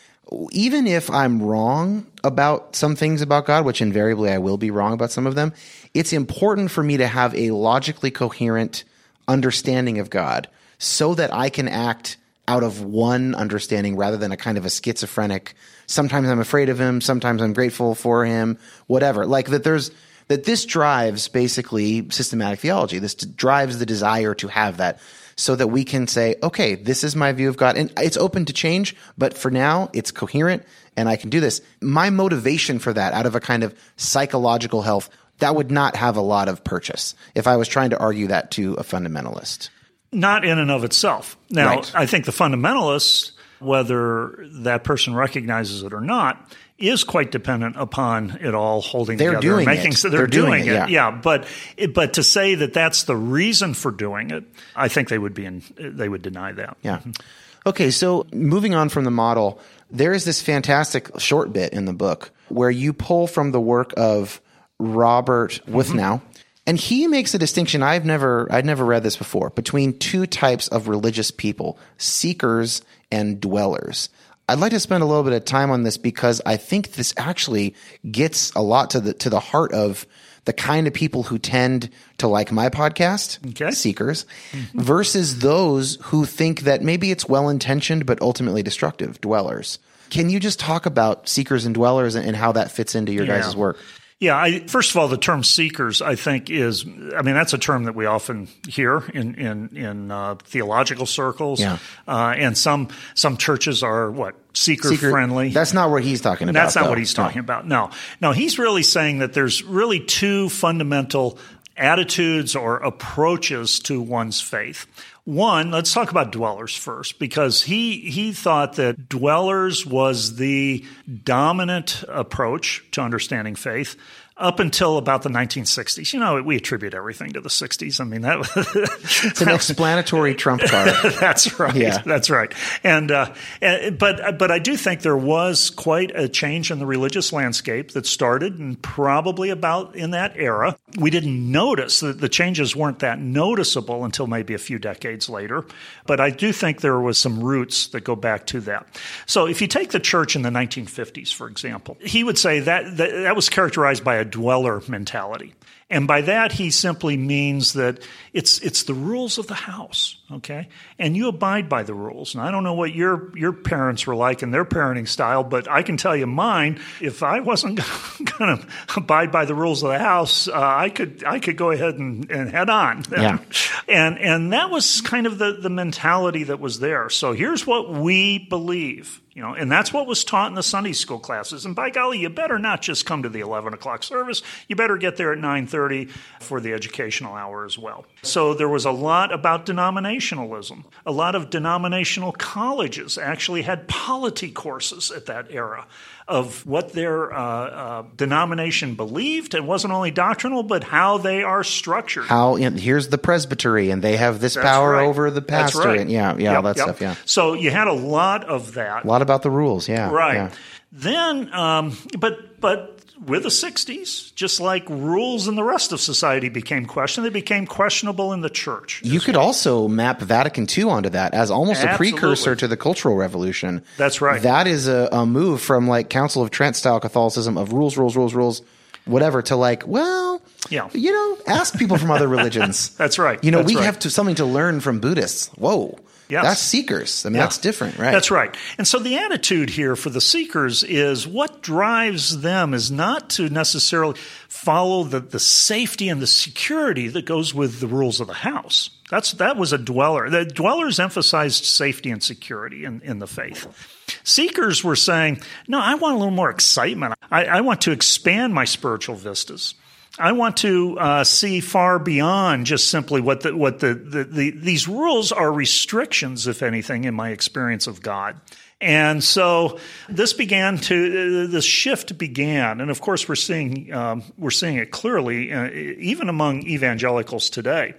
even if I'm wrong about some things about God, which invariably I will be wrong about some of them, it's important for me to have a logically coherent understanding of God so that I can act out of one understanding rather than a kind of a schizophrenic sometimes I'm afraid of him, sometimes I'm grateful for him, whatever. Like that there's that this drives basically systematic theology. This drives the desire to have that so that we can say, okay, this is my view of God and it's open to change, but for now it's coherent and I can do this. My motivation for that out of a kind of psychological health that would not have a lot of purchase if I was trying to argue that to a fundamentalist. Not in and of itself. Now, Right. I think the fundamentalists, whether that person recognizes it or not, is quite dependent upon it all holding They're together. doing and making, it. So they're, They're doing doing, it, it. yeah. but but to say that that's the reason for doing it, I think they would be in, they would deny that. Yeah. Okay, so moving on from the model, there is this fantastic short bit in the book where you pull from the work of Robert mm-hmm. Wuthnow, and he makes a distinction I've never I'd never read this before between two types of religious people, seekers and dwellers. I'd like to spend a little bit of time on this because I think this actually gets a lot to the to the heart of the kind of people who tend to like my podcast, Okay. seekers, mm-hmm. versus those who think that maybe it's well intentioned but ultimately destructive, dwellers. Can you just talk about seekers and dwellers and, and how that fits into your Yeah. guys' work? Yeah, I, first of all, the term seekers, I think, is, I mean, that's a term that we often hear in, in, in uh, theological circles. Yeah. Uh, and some, some churches are what? Seeker, Seeker- friendly. That's not what he's talking about. That's not though. what he's talking about. No, no, he's really saying that there's really two fundamental attitudes or approaches to one's faith. One, let's talk about dwellers first, because he he thought that dwellers was the dominant approach to understanding faith up until about the 1960s. You know, we attribute everything to the 60s. I mean, that It's an explanatory trump card. that's right. Yeah. That's right. And, uh, and but but I do think there was quite a change in the religious landscape that started and probably about in that era. We didn't notice that the changes weren't that noticeable until maybe a few decades later. But I do think there was some roots that go back to that. So if you take the church in the 1950s, for example, he would say that that, that was characterized by a dweller mentality. And by that, he simply means that it's, it's the rules of the house, okay? And you abide by the rules. And I don't know what your, your parents were like in their parenting style, but I can tell you mine. If I wasn't going to abide by the rules of the house, uh, I could, I could go ahead and, and head on. Yeah. and, and that was kind of the, the mentality that was there. So here's what we believe. You know, and that's what was taught in the Sunday school classes. And by golly, you better not just come to the 11 o'clock service. You better get there at 9:30 for the educational hour as well. So there was a lot about denominationalism. A lot of denominational colleges actually had polity courses at that era of what their uh, uh, denomination believed. It wasn't only doctrinal, but how they are structured. How here's the presbytery, and they have this That's power right. over the pastor, right. and yeah, yeah, all that yep. stuff. Yeah, So you had a lot of that. a lot about the rules. Yeah, Right. yeah. Then, um, but but with the '60s, just like rules in the rest of society became questioned, they became questionable in the church. You could also map Vatican II onto that as almost a precursor to the Cultural Revolution. That's right. That is a, a move from like Council of Trent style Catholicism of rules, rules, rules, rules, whatever, to like, well, Yeah. you know, ask people from other religions. That's right. You know, That's we right. have to something to learn from Buddhists. Whoa, Yes. that's seekers. I mean, Yeah. that's different, right? That's right. And so the attitude here for the seekers is what drives them is not to necessarily follow the, the safety and the security that goes with the rules of the house. That's that was a dweller. The dwellers emphasized safety and security in, in the faith. Seekers were saying, no, I want a little more excitement. I, I want to expand my spiritual vistas. I want to uh, see far beyond just simply what the, what the, the, the these rules are restrictions, if anything, in my experience of God. And so this began to this shift began, and of course we're seeing um, we're seeing it clearly uh, even among evangelicals today.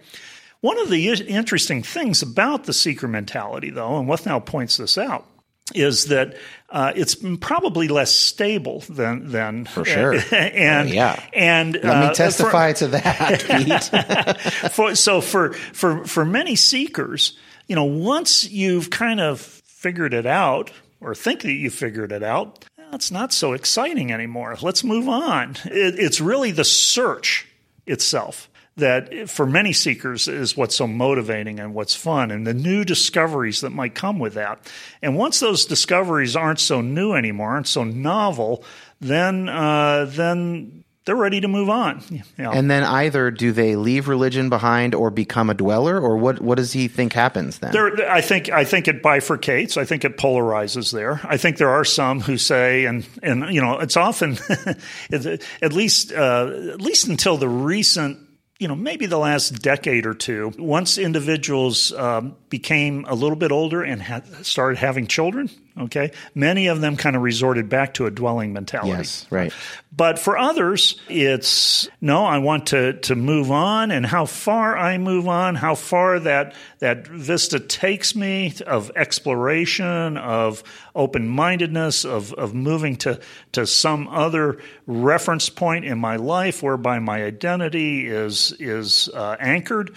One of the interesting things about the seeker mentality, though, and Wuthnow points this out, is that uh, it's probably less stable than than for sure. and Yeah. and Let uh, me testify to that, for, so for for for many seekers, you know, once you've kind of figured it out or think that you figured it out, it's not so exciting anymore. Let's move on. It, it's really the search itself that for many seekers is what's so motivating and what's fun and the new discoveries that might come with that. And once those discoveries aren't so new anymore, aren't so novel, then uh, then they're ready to move on. Know. and then either do they leave religion behind or become a dweller, or what? What does he think happens then? There, I think I think it bifurcates. I think it polarizes there. I think there are some who say, and and you know, it's often, at least uh, at least until the recent, you know, maybe the last decade or two, once individuals um, became a little bit older and had, started having children. Okay, many of them kind of resorted back to a dwelling mentality. yes, right. But for others, it's no, I want to, to move on and how far I move on, how far that, that vista takes me of exploration, of open mindedness, of, of moving to, to some other reference point in my life whereby my identity is, is uh, anchored.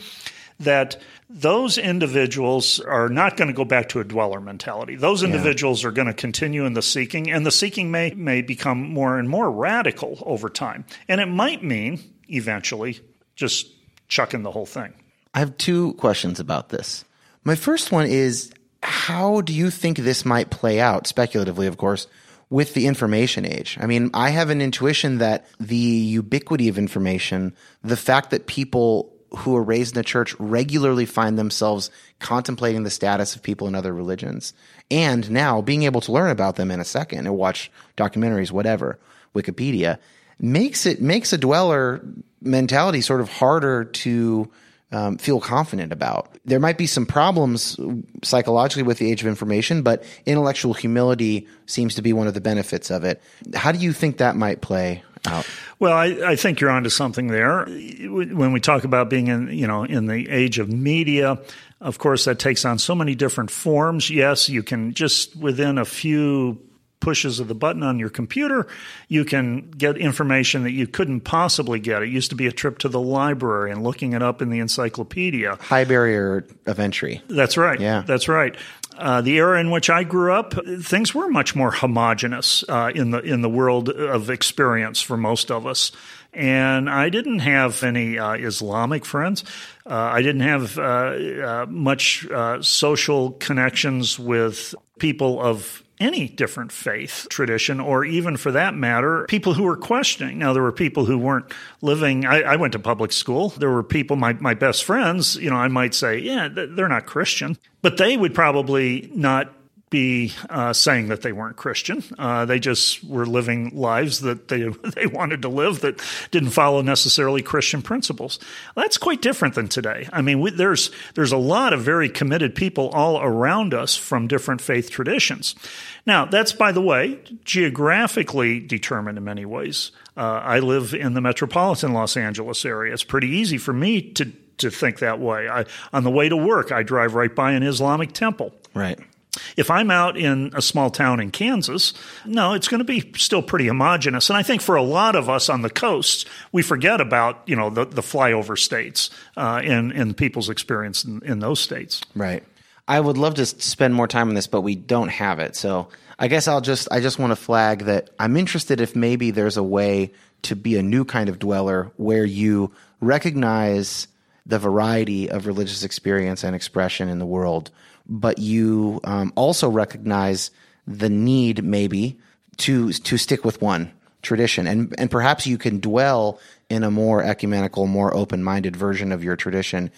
That those individuals are not going to go back to a dweller mentality. Those individuals are going to continue in the seeking, and the seeking may, may become more and more radical over time. And it might mean eventually just chucking the whole thing. I have two questions about this. My first one is how do you think this might play out, speculatively, of course, with the information age? I mean, I have an intuition that the ubiquity of information, the fact that people who are raised in the church regularly find themselves contemplating the status of people in other religions, and now being able to learn about them in a second and watch documentaries, whatever, Wikipedia, makes it makes a dweller mentality sort of harder to um, feel confident about. There might be some problems psychologically with the age of information, but intellectual humility seems to be one of the benefits of it. How do you think that might play out? Well, I, I think you're onto something there. When we talk about being in, you know, in the age of media, of course, that takes on so many different forms. Yes, you can just within a few pushes of the button on your computer, you can get information that you couldn't possibly get. It used to be a trip to the library and looking it up in the encyclopedia. High barrier of entry. That's right. Yeah. That's right. Uh, the era in which I grew up, things were much more homogenous uh, in the in the world of experience for most of us. And I didn't have any uh, Islamic friends. Uh, I didn't have uh, uh, much social connections with people of any different faith tradition, or even for that matter, people who were questioning. Now, there were people who weren't living, I, I, went to public school. There were people, my, my best friends, you know, I might say, yeah, they're not Christian, but they would probably not be uh, saying that they weren't Christian. Uh, they just were living lives that they they wanted to live that didn't follow necessarily Christian principles. That's quite different than today. I mean, we, there's there's a lot of very committed people all around us from different faith traditions. Now, that's by the way geographically determined in many ways. Uh, I live in the metropolitan Los Angeles area. It's pretty easy for me to to think that way. I, on the way to work, I drive right by an Islamic temple. Right. If I'm out in a small town in Kansas, no, it's going to be still pretty homogenous. And I think for a lot of us on the coast, we forget about you know the, the flyover states uh, in in people's experience in, in those states. Right. I would love to spend more time on this, but we don't have it. So I guess I'll just I just want to flag that I'm interested if maybe there's a way to be a new kind of dweller where you recognize the variety of religious experience and expression in the world but you um, also recognize the need maybe to to stick with one tradition. And and perhaps you can dwell in a more ecumenical more open-minded version of your tradition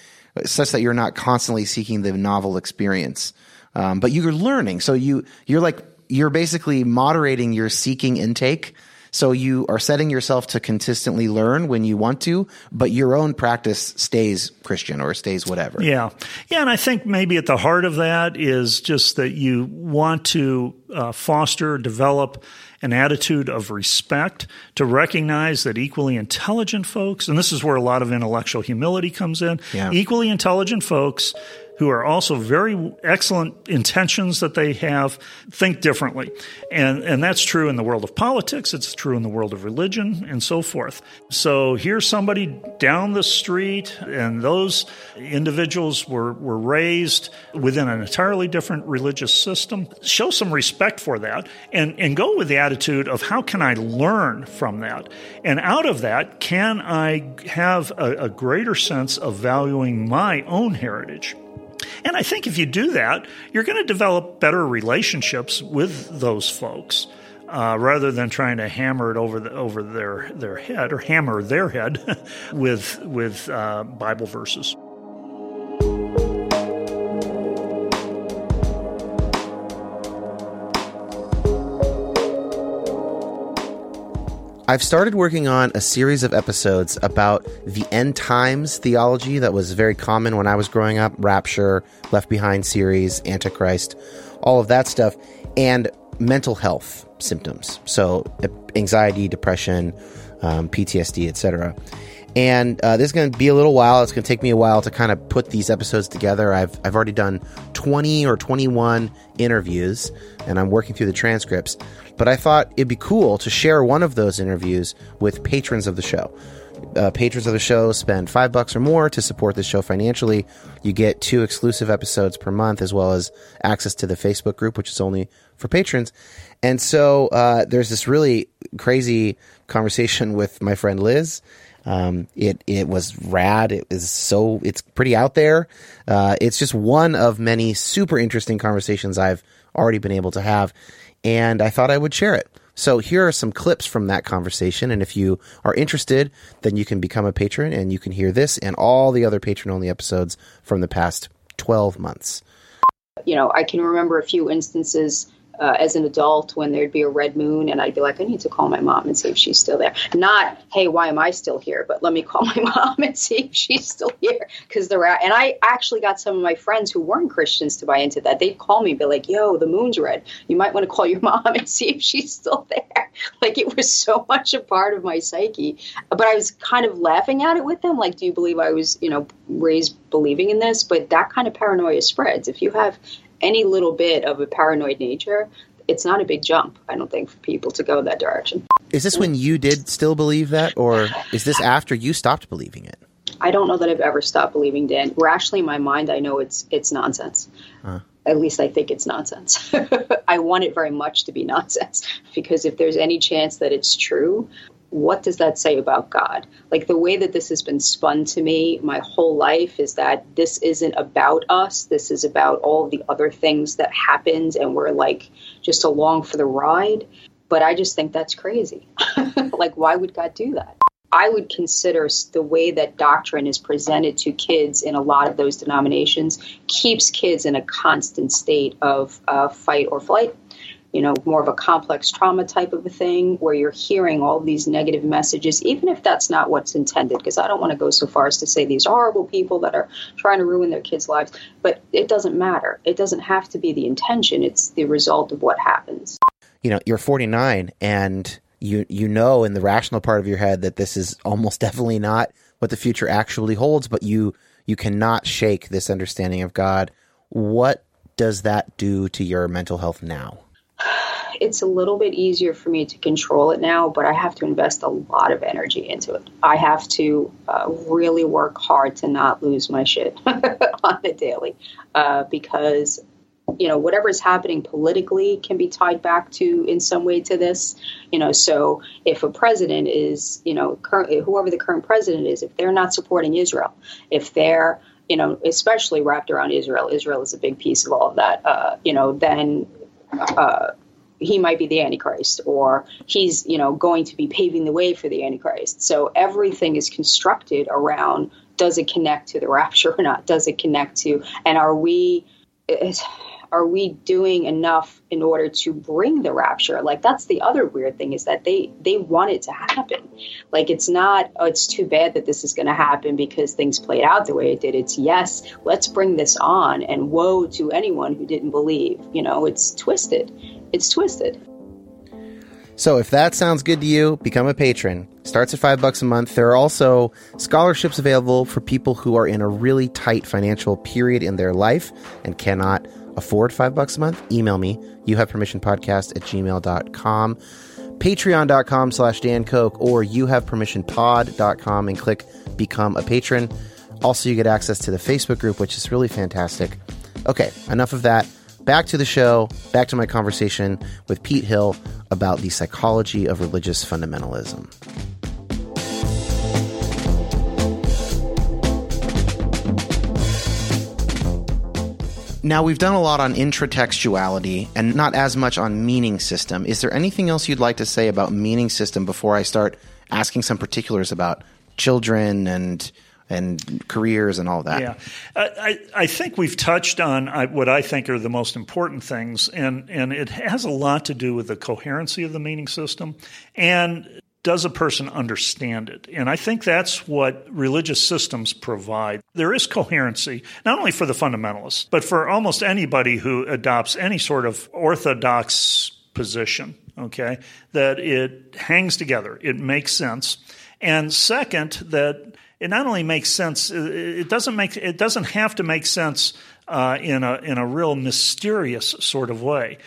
such that you're not constantly seeking the novel experience. Um, but you're learning. So you you're like you're basically moderating your seeking intake so you are setting yourself to consistently learn when you want to, but your own practice stays Christian or stays whatever. Yeah. Yeah. And I think maybe at the heart of that is just that you want to uh, foster, develop an attitude of respect, to recognize that equally intelligent folks, and this is where a lot of intellectual humility comes in, yeah. equally intelligent folks who are also very excellent intentions that they have think differently. And, and that's true in the world of politics, it's true in the world of religion, and so forth. So here's somebody down the street, and those individuals were, were raised within an entirely different religious system. Show some respect for that and, and go with the attitude of how can I learn from that? And out of that, can I have a, a greater sense of valuing my own heritage? And I think if you do that, you're going to develop better relationships with those folks. Uh, rather than trying to hammer it over the, over their their head or hammer their head with with uh, Bible verses. I've started working on a series of episodes about the end times theology that was very common when I was growing up rapture, Left Behind series, Antichrist, all of that stuff, and mental health symptoms. So, anxiety, depression, um, PTSD, etc. And uh, this is going to be a little while. It's going to take me a while to kind of put these episodes together. I've, I've already done 20 or 21 interviews, and I'm working through the transcripts. But I thought it'd be cool to share one of those interviews with patrons of the show. Uh, patrons of the show spend five bucks or more to support the show financially. You get two exclusive episodes per month, as well as access to the Facebook group, which is only for patrons. And so uh, there's this really crazy conversation with my friend Liz um, it it was rad. It is so it's pretty out there. Uh, it's just one of many super interesting conversations I've already been able to have, and I thought I would share it. So here are some clips from that conversation, and if you are interested, then you can become a patron and you can hear this and all the other patron only episodes from the past twelve months. You know, I can remember a few instances uh, as an adult when there'd be a red moon and I'd be like, I need to call my mom and see if she's still there. Not, hey, why am I still here? But let me call my mom and see if she's still here. Because they're out. and I actually got some of my friends who weren't Christians to buy into that. They'd call me, be like, yo, the moon's red. You might want to call your mom and see if she's still there. Like it was so much a part of my psyche. But I was kind of laughing at it with them. Like, do you believe I was, you know, raised believing in this? But that kind of paranoia spreads. If you have any little bit of a paranoid nature, it's not a big jump, I don't think, for people to go that direction. Is this when you did still believe that, or is this after you stopped believing it? I don't know that I've ever stopped believing Dan. Rationally, in my mind, I know it's it's nonsense. Huh. At least I think it's nonsense. I want it very much to be nonsense because if there's any chance that it's true, what does that say about God? Like the way that this has been spun to me my whole life is that this isn't about us. This is about all the other things that happened and we're like just along for the ride. But I just think that's crazy. like, why would God do that? I would consider the way that doctrine is presented to kids in a lot of those denominations keeps kids in a constant state of uh, fight or flight you know, more of a complex trauma type of a thing where you're hearing all these negative messages, even if that's not what's intended, because I don't want to go so far as to say these horrible people that are trying to ruin their kids' lives, but it doesn't matter. It doesn't have to be the intention, it's the result of what happens. You know, you're 49 and you you know in the rational part of your head that this is almost definitely not what the future actually holds, but you you cannot shake this understanding of God. What does that do to your mental health now? It's a little bit easier for me to control it now, but I have to invest a lot of energy into it. I have to uh, really work hard to not lose my shit on the daily uh, because you know whatever is happening politically can be tied back to in some way to this you know so if a president is you know currently whoever the current president is if they're not supporting israel if they're you know especially wrapped around israel israel is a big piece of all of that uh, you know then uh, he might be the antichrist or he's you know going to be paving the way for the antichrist. So everything is constructed around does it connect to the rapture or not? Does it connect to and are we are we doing enough in order to bring the rapture like that's the other weird thing is that they they want it to happen like it's not oh it's too bad that this is going to happen because things played out the way it did it's yes let's bring this on and woe to anyone who didn't believe you know it's twisted it's twisted. So if that sounds good to you, become a patron. Starts at five bucks a month. There are also scholarships available for people who are in a really tight financial period in their life and cannot afford five bucks a month. Email me. You have permission podcast at gmail.com. Patreon.com slash Dan Koch or you have permission pod.com and click become a patron. Also, you get access to the Facebook group, which is really fantastic. Okay, enough of that back to the show, back to my conversation with Pete Hill about the psychology of religious fundamentalism. Now, we've done a lot on intratextuality and not as much on meaning system. Is there anything else you'd like to say about meaning system before I start asking some particulars about children and and careers and all that. Yeah, I, I think we've touched on what I think are the most important things, and and it has a lot to do with the coherency of the meaning system and. Does a person understand it? And I think that's what religious systems provide. There is coherency, not only for the fundamentalists, but for almost anybody who adopts any sort of orthodox position, okay? That it hangs together, it makes sense. And second, that it not only makes sense, it doesn't make it doesn't have to make sense uh, in a in a real mysterious sort of way.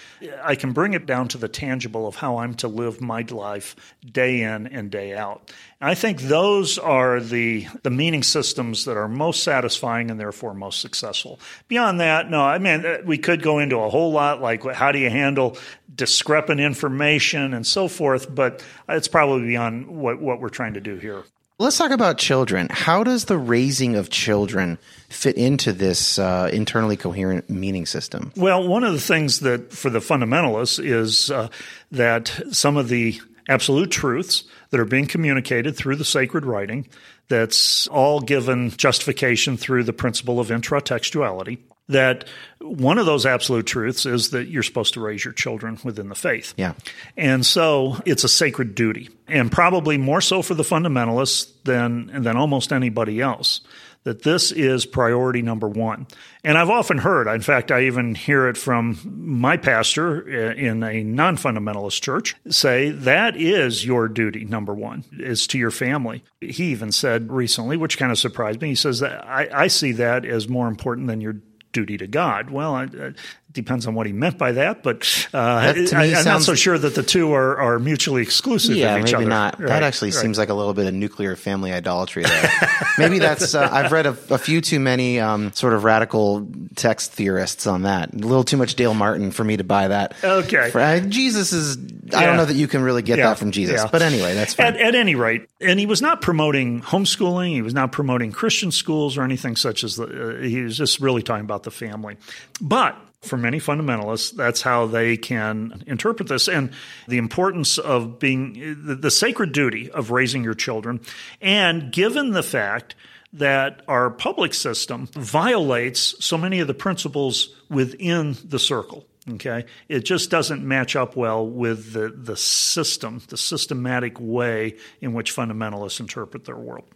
I can bring it down to the tangible of how I'm to live my life day in and day out. And I think those are the the meaning systems that are most satisfying and therefore most successful. Beyond that, no, I mean uh, we could go into a whole lot like how do you handle discrepant information and so forth, but it's probably beyond what what we're trying to do here. Let's talk about children. How does the raising of children fit into this uh, internally coherent meaning system? Well, one of the things that for the fundamentalists is uh, that some of the absolute truths that are being communicated through the sacred writing, that's all given justification through the principle of intratextuality that one of those absolute truths is that you're supposed to raise your children within the faith. Yeah. And so it's a sacred duty, and probably more so for the fundamentalists than than almost anybody else. That this is priority number one. And I've often heard, in fact, I even hear it from my pastor in a non fundamentalist church say that is your duty, number one, is to your family. He even said recently, which kind of surprised me, he says that I, I see that as more important than your duty to God. Well, I, uh, depends on what he meant by that, but uh, That I, am not so sure that the two are, are mutually exclusive Yeah, maybe other. not. Right, that actually right. seems like a little bit of nuclear family idolatry there. maybe that's. Uh, I've read a, a few too many um, sort of radical text theorists on that. A little too much Dale Martin for me to buy that. Okay. For- uh, Jesus is. I don't know that you can really get Yeah, that from Jesus. yeah. But anyway, that's fine. At, at any rate, and he was not promoting homeschooling. He was not promoting Christian schools or anything such as the. Uh, he was just really talking about the family. But for many fundamentalists, that's how they can interpret this, and the importance of being the, the sacred duty of raising your children, and given the fact that our public system violates so many of the principles within the circle. Okay, it just doesn't match up well with the the system, the systematic way in which fundamentalists interpret their world.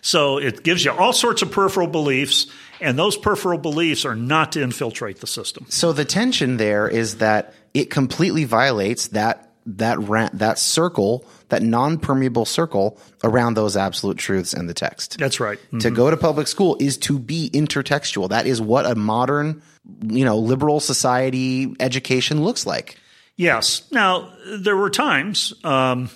So it gives you all sorts of peripheral beliefs, and those peripheral beliefs are not to infiltrate the system. So the tension there is that it completely violates that that ra- that circle, that non-permeable circle around those absolute truths and the text. That's right. To go to public school is to be intertextual. That is what a modern, you know, liberal society education looks like. Yes. Now, there were times, um,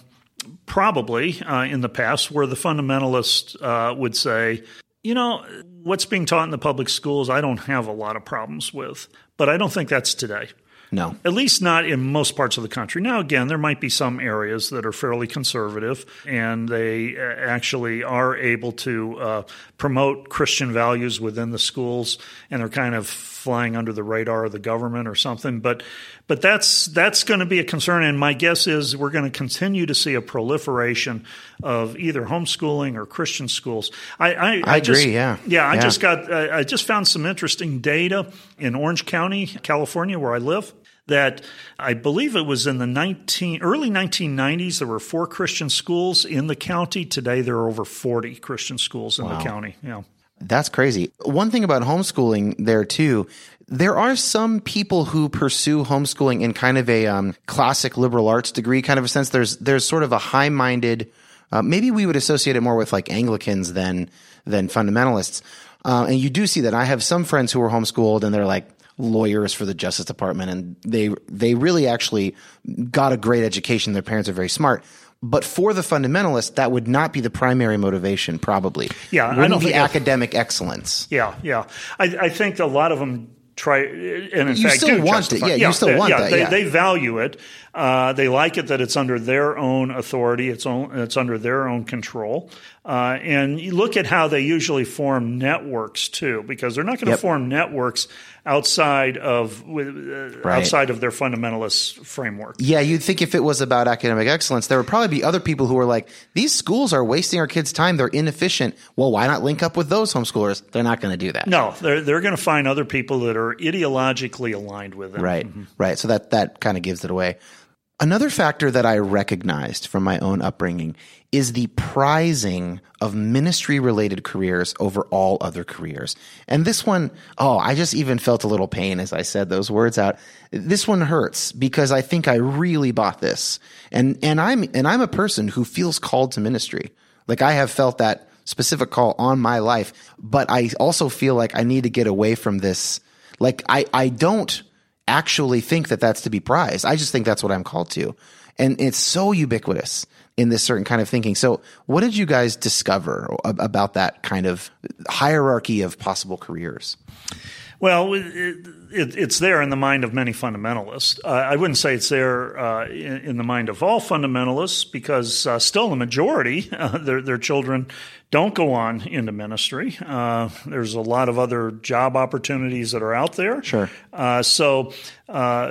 probably uh, in the past, where the fundamentalist uh, would say, you know, what's being taught in the public schools, I don't have a lot of problems with. But I don't think that's today. No. At least not in most parts of the country. Now, again, there might be some areas that are fairly conservative and they uh, actually are able to uh, promote Christian values within the schools and they're kind of flying under the radar of the government or something. But but that's that's going to be a concern. And my guess is we're going to continue to see a proliferation of either homeschooling or Christian schools. I I, I just- agree, yeah. yeah. I Yeah. just got I I just found some interesting data in Orange County, California, where I live. That I believe it was in the 19, early 1990s. There were four Christian schools in the county. Today there are over 40 Christian schools in the county. Yeah. That's crazy. One thing about homeschooling there too, there are some people who pursue homeschooling in kind of a um, classic liberal arts degree kind of a sense. There's there's sort of a high minded. Uh, maybe we would associate it more with like Anglicans than than fundamentalists. Uh, and you do see that. I have some friends who are homeschooled and they're like lawyers for the Justice Department, and they they really actually got a great education. Their parents are very smart. But for the fundamentalists, that would not be the primary motivation, probably. Yeah, I Wouldn't don't be think academic excellence. Yeah, yeah. I, I think a lot of them try, and in You fact, still want it. justify- Yeah, you still want yeah, that, They, yeah. they value it. Uh, they like it that it's under their own authority. It's own, it's under their own control. Uh, and you look at how they usually form networks too, because they're not going to Yep. form networks outside of uh, Right. outside of their fundamentalist framework. Yeah, you'd think if it was about academic excellence, there would probably be other people who are like, these schools are wasting our kids' time. They're inefficient. Well, why not link up with those homeschoolers? They're not going to do that. No, they're they're going to find other people that are ideologically aligned with them. Right, right. So that that kind of gives it away. Another factor that I recognized from my own upbringing is the prizing of ministry related careers over all other careers. And this one, oh, I just even felt a little pain as I said those words out. This one hurts because I think I really bought this. And and I'm and I'm a person who feels called to ministry. Like I have felt that specific call on my life, but I also feel like I need to get away from this. Like I I don't actually think that that's to be prized. I just think that's what I'm called to. And it's so ubiquitous in this certain kind of thinking. So, what did you guys discover about that kind of hierarchy of possible careers? Well, it, it, it's there in the mind of many fundamentalists. Uh, I wouldn't say it's there uh, in, in the mind of all fundamentalists because uh, still the majority, uh, their, their children don't go on into ministry. Uh, there's a lot of other job opportunities that are out there. Sure. Uh, so, uh,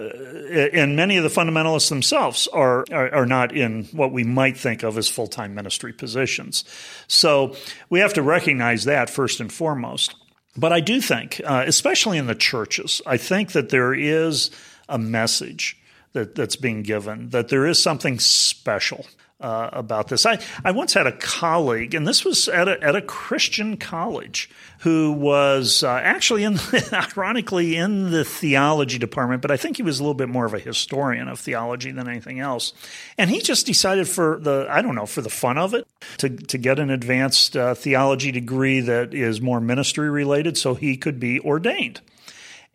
and many of the fundamentalists themselves are, are are not in what we might think of as full time ministry positions. So we have to recognize that first and foremost. But I do think, uh, especially in the churches, I think that there is a message that, that's being given, that there is something special uh, about this. I, I once had a colleague, and this was at a, at a Christian college, who was uh, actually, in ironically, in the theology department, but I think he was a little bit more of a historian of theology than anything else. And he just decided for the, I don't know, for the fun of it, to, to get an advanced uh, theology degree that is more ministry related so he could be ordained.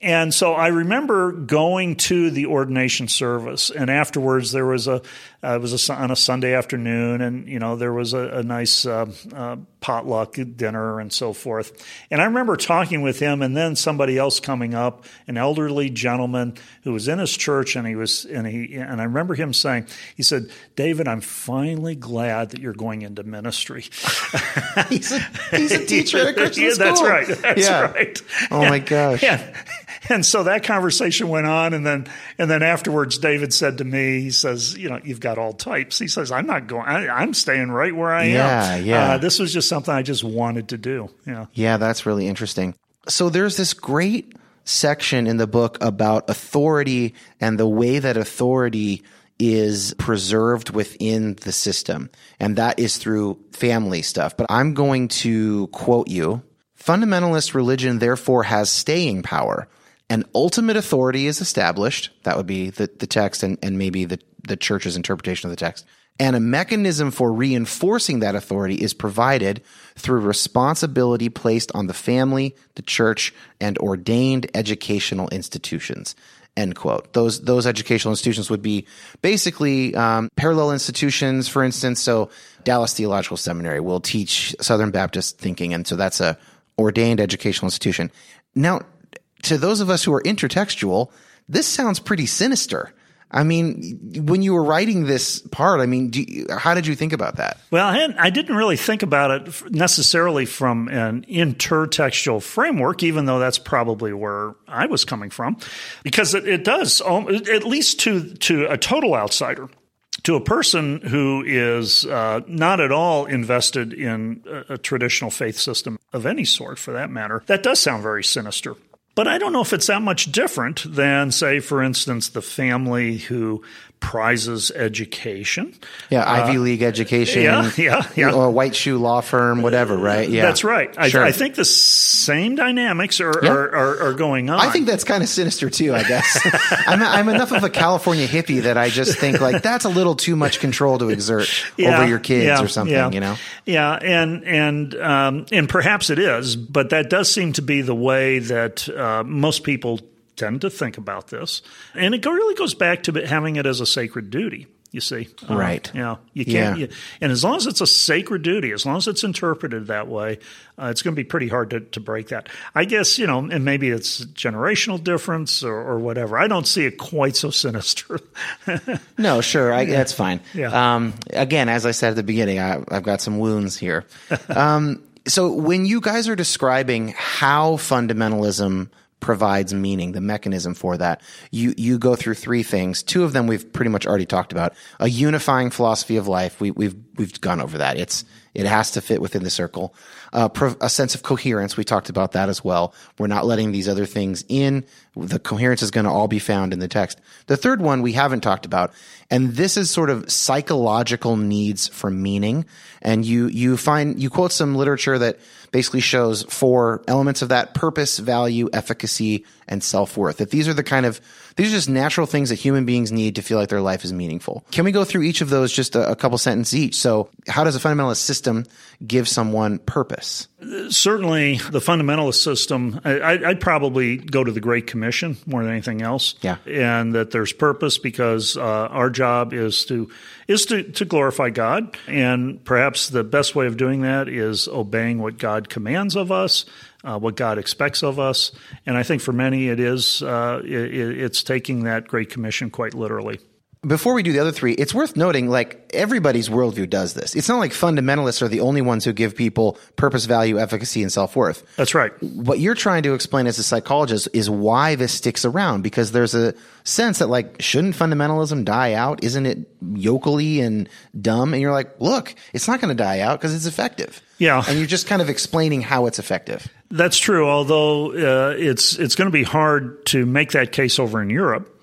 And so I remember going to the ordination service, and afterwards there was a uh, it was a, on a Sunday afternoon, and you know there was a, a nice uh, uh, potluck dinner and so forth. And I remember talking with him, and then somebody else coming up, an elderly gentleman who was in his church, and he was and he and I remember him saying, he said, "David, I'm finally glad that you're going into ministry." he's, a, he's a teacher at a Christian yeah, school. That's right. That's yeah. right. Oh my gosh. Yeah. And so that conversation went on, and then and then afterwards, David said to me, he says, "You know, you've got all types." He says, "I'm not going. I, am staying right where I yeah, am. Yeah, uh, This was just something I just wanted to do. Yeah, yeah, that's really interesting. So there's this great section in the book about authority and the way that authority is preserved within the system, and that is through family stuff. But I'm going to quote you. Fundamentalist religion therefore has staying power an ultimate authority is established. That would be the, the text and, and maybe the, the church's interpretation of the text. And a mechanism for reinforcing that authority is provided through responsibility placed on the family, the church, and ordained educational institutions. End quote. Those those educational institutions would be basically um, parallel institutions, for instance. So Dallas Theological Seminary will teach Southern Baptist thinking, and so that's a ordained educational institution. Now, to those of us who are intertextual, this sounds pretty sinister. I mean, when you were writing this part, I mean, you, how did you think about that? Well, I, I, didn't really think about it necessarily from an intertextual framework, even though that's probably where I was coming from, because it, it does, um, at least to to a total outsider, to a person who is uh, not at all invested in a, a traditional faith system of any sort, for that matter, that does sound very sinister. But I don't know if it's that much different than, say, for instance, the family who prizes education. Yeah, Ivy uh, League education. Yeah, yeah, yeah. Or white shoe law firm, whatever, right? Yeah. That's right. Sure. I, I think the same dynamics are, yeah. are, are, are, going on. I think that's kind of sinister too, I guess. I'm, I'm, enough of a California hippie that I just think like that's a little too much control to exert yeah, over your kids yeah, or something, you know? Yeah, and and um, and perhaps it is, but that does seem to be the way that uh, most people tend to think about this. And it really goes back to having it as a sacred duty. You see, uh, right? Uh, you know, you can't. Yeah. You, and as long as it's a sacred duty, as long as it's interpreted that way, uh, it's going to be pretty hard to, to break that. I guess you know, and maybe it's generational difference or, or whatever. I don't see it quite so sinister. no, sure, I, that's fine. Yeah. Um, again, as I said at the beginning, I, have got some wounds here. um, so when you guys are describing how fundamentalism provides meaning, the mechanism for that. You you go through three things. Two of them we've pretty much already talked about. A unifying philosophy of life. We, we've we've gone over that. It's it has to fit within the circle. Uh, a sense of coherence. We talked about that as well. We're not letting these other things in. The coherence is going to all be found in the text. The third one we haven't talked about, and this is sort of psychological needs for meaning. And you you find you quote some literature that basically shows four elements of that: purpose, value, efficacy, and self worth. That these are the kind of these are just natural things that human beings need to feel like their life is meaningful. Can we go through each of those just a, a couple sentences each? So, how does a fundamentalist system give someone purpose? Certainly, the fundamentalist system, I, would probably go to the Great Commission more than anything else. Yeah. And that there's purpose because uh, our job is to is to, to glorify God. And perhaps the best way of doing that is obeying what God commands of us uh, what God expects of us. And I think for many, it is uh, it, it's taking that Great Commission quite literally. Before we do the other three, it's worth noting like everybody's worldview does this. It's not like fundamentalists are the only ones who give people purpose, value, efficacy, and self worth. That's right. What you're trying to explain as a psychologist is why this sticks around because there's a sense that like shouldn't fundamentalism die out? Isn't it yokely and dumb? And you're like, look, it's not going to die out because it's effective. Yeah. And you're just kind of explaining how it's effective. That's true. Although uh, it's it's going to be hard to make that case over in Europe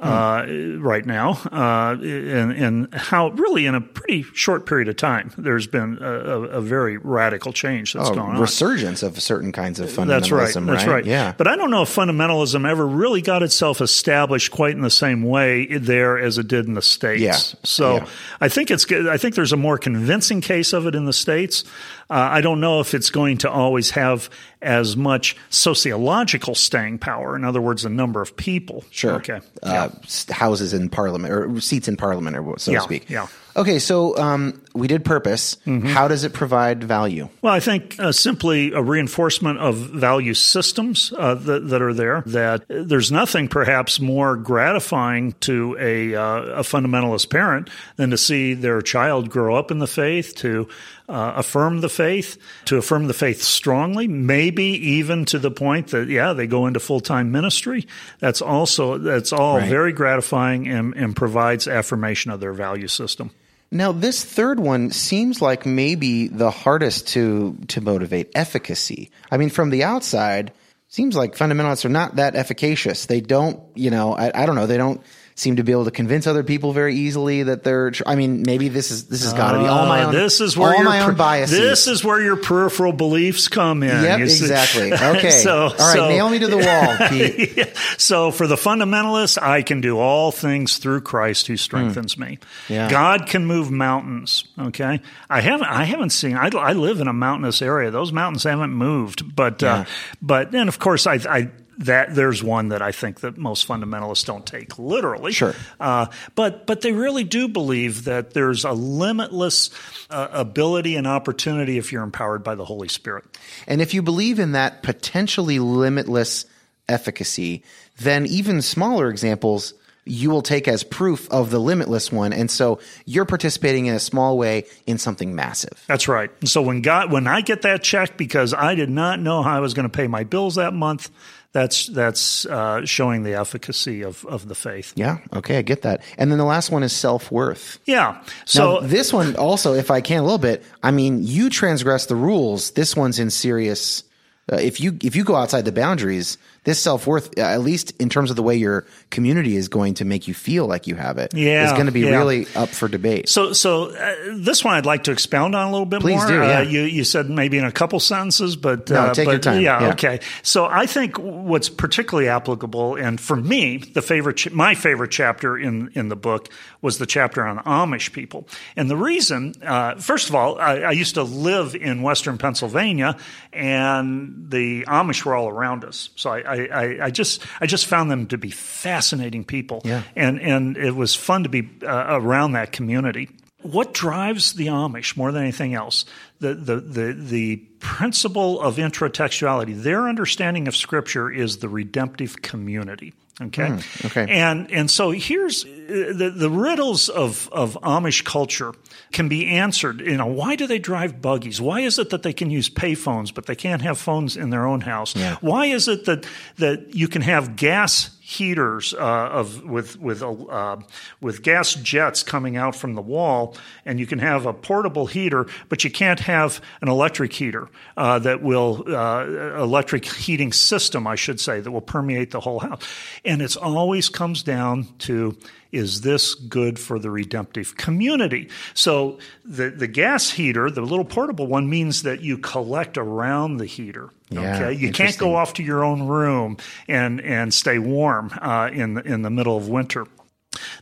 uh, right now, uh, and, and how really in a pretty short period of time there's been a, a, very radical change that's Oh, gone on. resurgence of certain kinds of fundamentalism. That's right. That's right. Yeah. But I don't know if fundamentalism ever really got itself established quite in the same way there as it did in the states. Yeah. So Yeah. I think it's good. I think there's a more convincing case of it in the states. Uh, I don't know if it's going to always have as much sociological staying power. In other words, the number of people. Sure. Okay. Uh, s- Uh, houses in parliament or seats in parliament, or so Yeah, to speak. yeah. Okay, so um, we did purpose. Mm-hmm. How does it provide value? Well, I think uh, simply a reinforcement of value systems uh, that, that are there. That there's nothing perhaps more gratifying to a, uh, a fundamentalist parent than to see their child grow up in the faith, to uh, affirm the faith, to affirm the faith strongly, maybe even to the point that yeah they go into full time ministry. That's also that's all Right. very gratifying and, and provides affirmation of their value system. Now, this third one seems like maybe the hardest to to motivate efficacy. I mean, from the outside, seems like fundamentalists are not that efficacious. They don't, you know, I, I don't know, they don't seem to be able to convince other people very easily that they're. tr- I mean, maybe this is this has got to be all my Uh, own. This is where all my own biases. This is where your peripheral beliefs come in. Yep, exactly. Okay. so, all right, so, nail me to the wall, Pete. so for the fundamentalist, I can do all things through Christ who strengthens me. Hmm. Yeah. God can move mountains. Okay, I haven't. I haven't seen. I, I live in a mountainous area. Those mountains haven't moved, but uh, but and of course I. I that there's one that I think that most fundamentalists don't take literally. Sure. Uh, but but they really do believe that there's a limitless uh, ability and opportunity if you're empowered by the Holy Spirit. And if you believe in that potentially limitless efficacy, then even smaller examples you will take as proof of the limitless one. And so you're participating in a small way in something massive. That's right. And so when God, when I get that check because I did not know how I was going to pay my bills that month, that's that's uh, showing the efficacy of of the faith. Yeah. Okay. I get that. And then the last one is self worth. Yeah. So now, this one also, if I can a little bit, I mean, you transgress the rules. This one's in serious. Uh, if you if you go outside the boundaries, this self worth, uh, at least in terms of the way your community is going to make you feel like you have it, Yeah, is going to be yeah. really up for debate. So, so uh, this one I'd like to expound on a little bit Please more. do, yeah. Uh, you, you said maybe in a couple sentences, but No, uh, take but, your time, Yeah, yeah. okay. So, I think what's particularly applicable, and for me, the favorite, ch- my favorite chapter in in the book was the chapter on Amish people, and the reason, uh, first of all, I, I used to live in Western Pennsylvania, and the Amish were all around us. So, I, I, I- I just I just found them to be fascinating people, Yeah. and and it was fun to be uh, around that community. What drives the Amish more than anything else? The the the the principle of intratextuality. Their understanding of Scripture is the redemptive community. Okay. okay. And and so here's uh, the the riddles of of Amish culture can be answered. You know, why do they drive buggies? Why is it that they can use payphones but they can't have phones in their own house? Yeah. Why is it that that you can have gas heaters uh, of with with uh, with gas jets coming out from the wall, and you can have a portable heater, but you can't have an electric heater uh, that will uh, electric heating system, I should say, that will permeate the whole house. And it always comes down to is this good for the redemptive community? So the the gas heater, the little portable one, means that you collect around the heater. Yeah, okay, you can't go off to your own room and and stay warm uh, in the, in the middle of winter.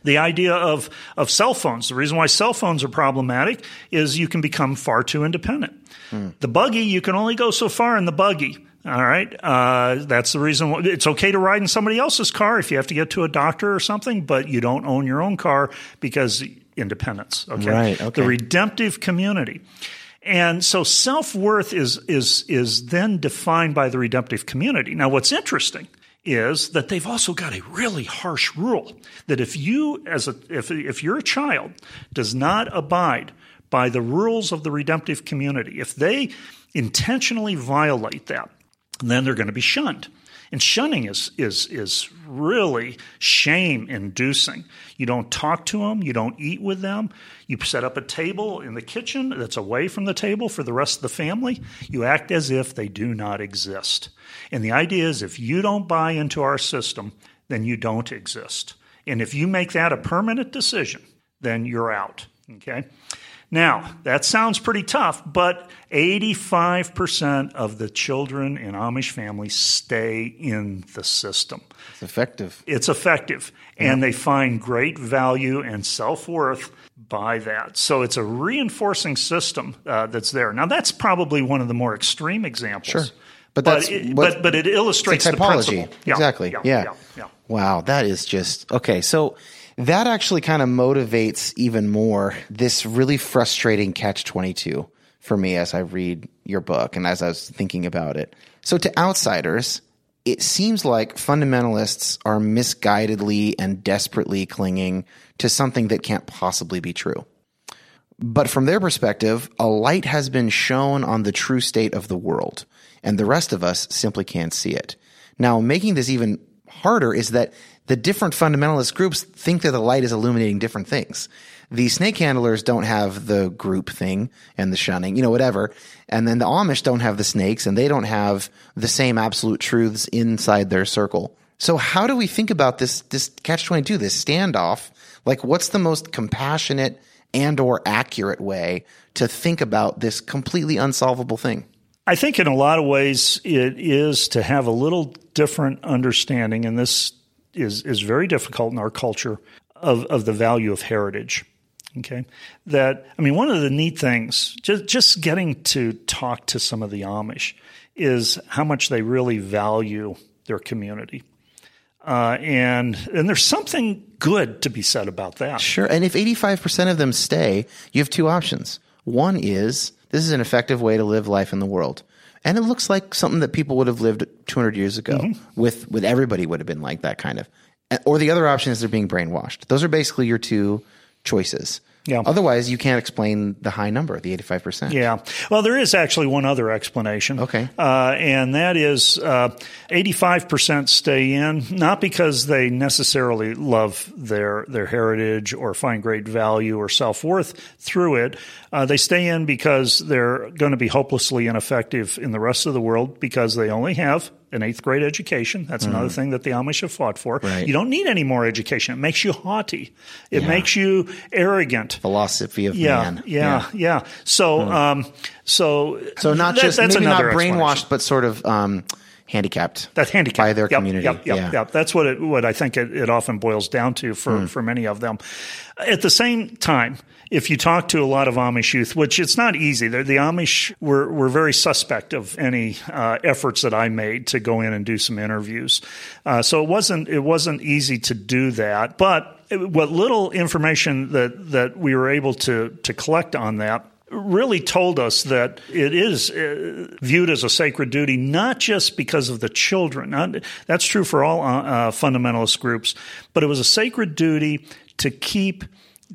The idea of of cell phones. The reason why cell phones are problematic is you can become far too independent. The buggy, you can only go so far in the buggy. All right, uh, that's the reason. Why, it's okay to ride in somebody else's car if you have to get to a doctor or something, but you don't own your own car because independence. Okay, Right, okay. the redemptive community. And so self worth is, is, is then defined by the redemptive community. Now, what's interesting is that they've also got a really harsh rule that if you, as a, if, if you're a child, does not abide by the rules of the redemptive community, if they intentionally violate that, then they're going to be shunned. And shunning is is is really shame inducing. You don't talk to them, you don't eat with them. You set up a table in the kitchen that's away from the table for the rest of the family. You act as if they do not exist. And the idea is if you don't buy into our system, then you don't exist. And if you make that a permanent decision, then you're out. Okay? Now, that sounds pretty tough, but 85% of the children in Amish families stay in the system. It's effective. It's effective, and they find great value and self worth by that. So it's a reinforcing system uh, that's there. Now, that's probably one of the more extreme examples. Sure. But But that's it, what- but, but it illustrates the principle. Yeah, exactly. Yeah. Yeah. yeah, yeah. Wow, that is just okay. So that actually kind of motivates even more this really frustrating catch 22 for me as I read your book and as I was thinking about it. So to outsiders, it seems like fundamentalists are misguidedly and desperately clinging to something that can't possibly be true. But from their perspective, a light has been shown on the true state of the world, and the rest of us simply can't see it. Now, making this even harder is that the different fundamentalist groups think that the light is illuminating different things. The snake handlers don't have the group thing and the shunning, you know, whatever. And then the Amish don't have the snakes and they don't have the same absolute truths inside their circle. So how do we think about this, this catch 22, this standoff? Like what's the most compassionate and or accurate way to think about this completely unsolvable thing? I think in a lot of ways it is to have a little different understanding, and this is, is very difficult in our culture, of, of the value of heritage. Okay. That, I mean, one of the neat things, just, just getting to talk to some of the Amish, is how much they really value their community. Uh, and and there's something good to be said about that. Sure. And if 85% of them stay, you have two options. One is this is an effective way to live life in the world. And it looks like something that people would have lived 200 years ago Mm-hmm. with, with everybody would have been like that kind of. Or the other option is they're being brainwashed. Those are basically your two choices. Yeah. Otherwise, you can't explain the high number, the 85%. Yeah. Well, there is actually one other explanation. Okay. Uh, and that is uh, 85% stay in, not because they necessarily love their, their heritage or find great value or self worth through it. Uh, they stay in because they're going to be hopelessly ineffective in the rest of the world because they only have an eighth grade education. That's another thing that the Amish have fought for. Right. You don't need any more education. It makes you haughty. It makes you arrogant. Philosophy of Yeah, man. yeah, yeah. So, um, so, So not that- just that's maybe not brainwashed, but sort of um, handicapped. That's handicapped by their Yep, community. Yep, yep, Yeah. yep. That's what it, what I think it, it often boils down to for, for many of them. At the same time, if you talk to a lot of Amish youth, which it's not easy, the Amish were, were very suspect of any uh, efforts that I made to go in and do some interviews. Uh, so it wasn't it wasn't easy to do that. But what little information that that we were able to to collect on that really told us that it is uh, viewed as a sacred duty, not just because of the children. Not, that's true for all uh, uh, fundamentalist groups, but it was a sacred duty to keep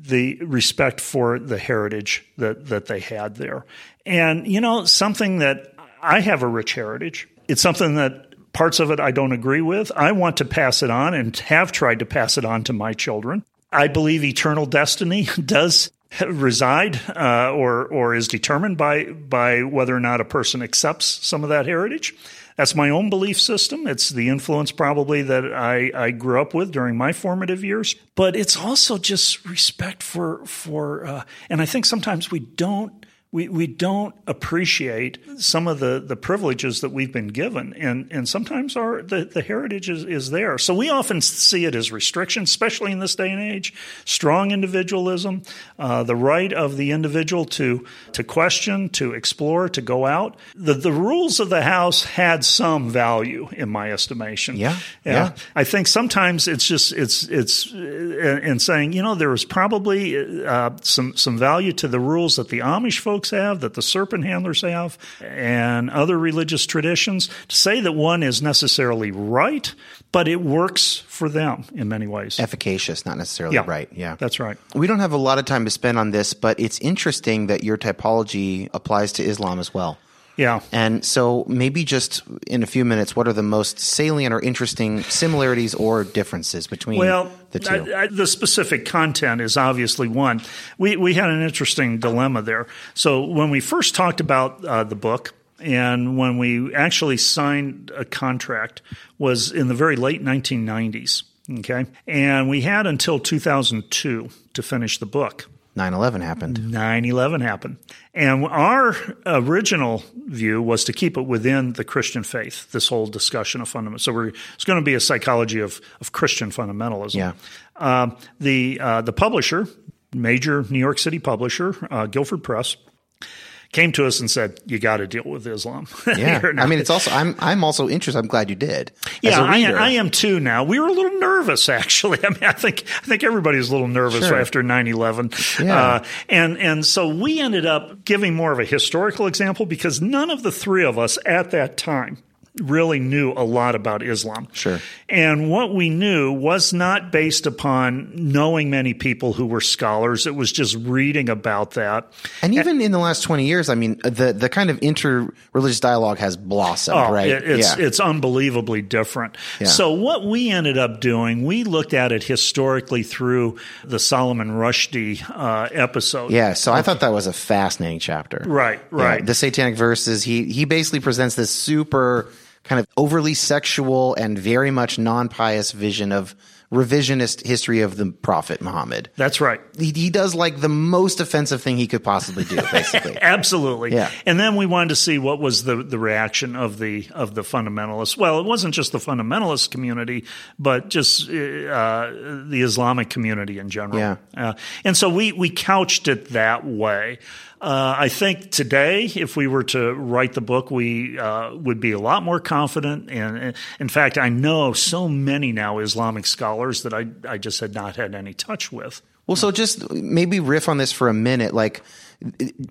the respect for the heritage that, that they had there. And, you know, something that I have a rich heritage. It's something that parts of it I don't agree with. I want to pass it on and have tried to pass it on to my children. I believe eternal destiny does reside uh, or or is determined by by whether or not a person accepts some of that heritage. That's my own belief system. It's the influence probably that I, I grew up with during my formative years. But it's also just respect for for uh, and I think sometimes we don't we, we don't appreciate some of the, the privileges that we've been given. And, and sometimes our, the, the heritage is, is there. So we often see it as restriction, especially in this day and age. Strong individualism, uh, the right of the individual to, to question, to explore, to go out. The, the rules of the house had some value in my estimation. Yeah, yeah. I think sometimes it's just it's it's uh, in saying you know there was probably uh, some some value to the rules that the Amish folks have, that the serpent handlers have, and other religious traditions. To say that one is necessarily right, but it works for them in many ways. Efficacious, not necessarily yeah, right. Yeah. that's right. We don't have a lot of time to spend on this, but it's interesting that your typology applies to Islam as well. Yeah. And so maybe just in a few minutes, what are the most salient or interesting similarities or differences between Well, the two? I, I, the specific content is obviously one. We we had an interesting dilemma there. So when we first talked about uh, the book, and when we actually signed a contract, was in the very late 1990s. Okay. And we had until 2002 to finish the book. 9 11 happened. 9 11 happened. And our original view was to keep it within the Christian faith, this whole discussion of fundamentalism. So we're, it's going to be a psychology of, of Christian fundamentalism. Yeah. Um, the, uh, the publisher, major New York City publisher, uh, Guilford Press, came to us and said, "You got to deal with Islam." Yeah, I mean, it's also I'm I'm also interested. I'm glad you did. Yeah, I, I, am too. Now we were a little nervous, actually. I mean, I think I think everybody's a little nervous Sure. after 9-11. Yeah. Uh, and and so we ended up giving more of a historical example because none of the three of us at that time really knew a lot about Islam. Sure. And what we knew was not based upon knowing many people who were scholars. It was just reading about that. And even in the last 20 years, I mean, the the kind of inter-religious dialogue has blossomed, Oh, right? it- it's yeah. it's unbelievably different. Yeah. So what we ended up doing, we looked at it historically through the Salman Rushdie uh, episode. yeah, so I thought that was a fascinating chapter. Right, Yeah, right. the satanic verses, he he basically presents this super kind of overly sexual and very much non-pious vision of revisionist history of the prophet Muhammad. That's right. He, he does like the most offensive thing he could possibly do, basically. Absolutely. Yeah. And then we wanted to see what was the, the reaction of the of the fundamentalists. Well, it wasn't just the fundamentalist community, but just uh, the Islamic community in general. Yeah. Uh, and so we we couched it that way. Uh, I think today, if we were to write the book, we uh, would be a lot more confident. And in fact, I know so many now Islamic scholars that I I just had not had any touch with. Well, so just maybe riff on this for a minute. Like,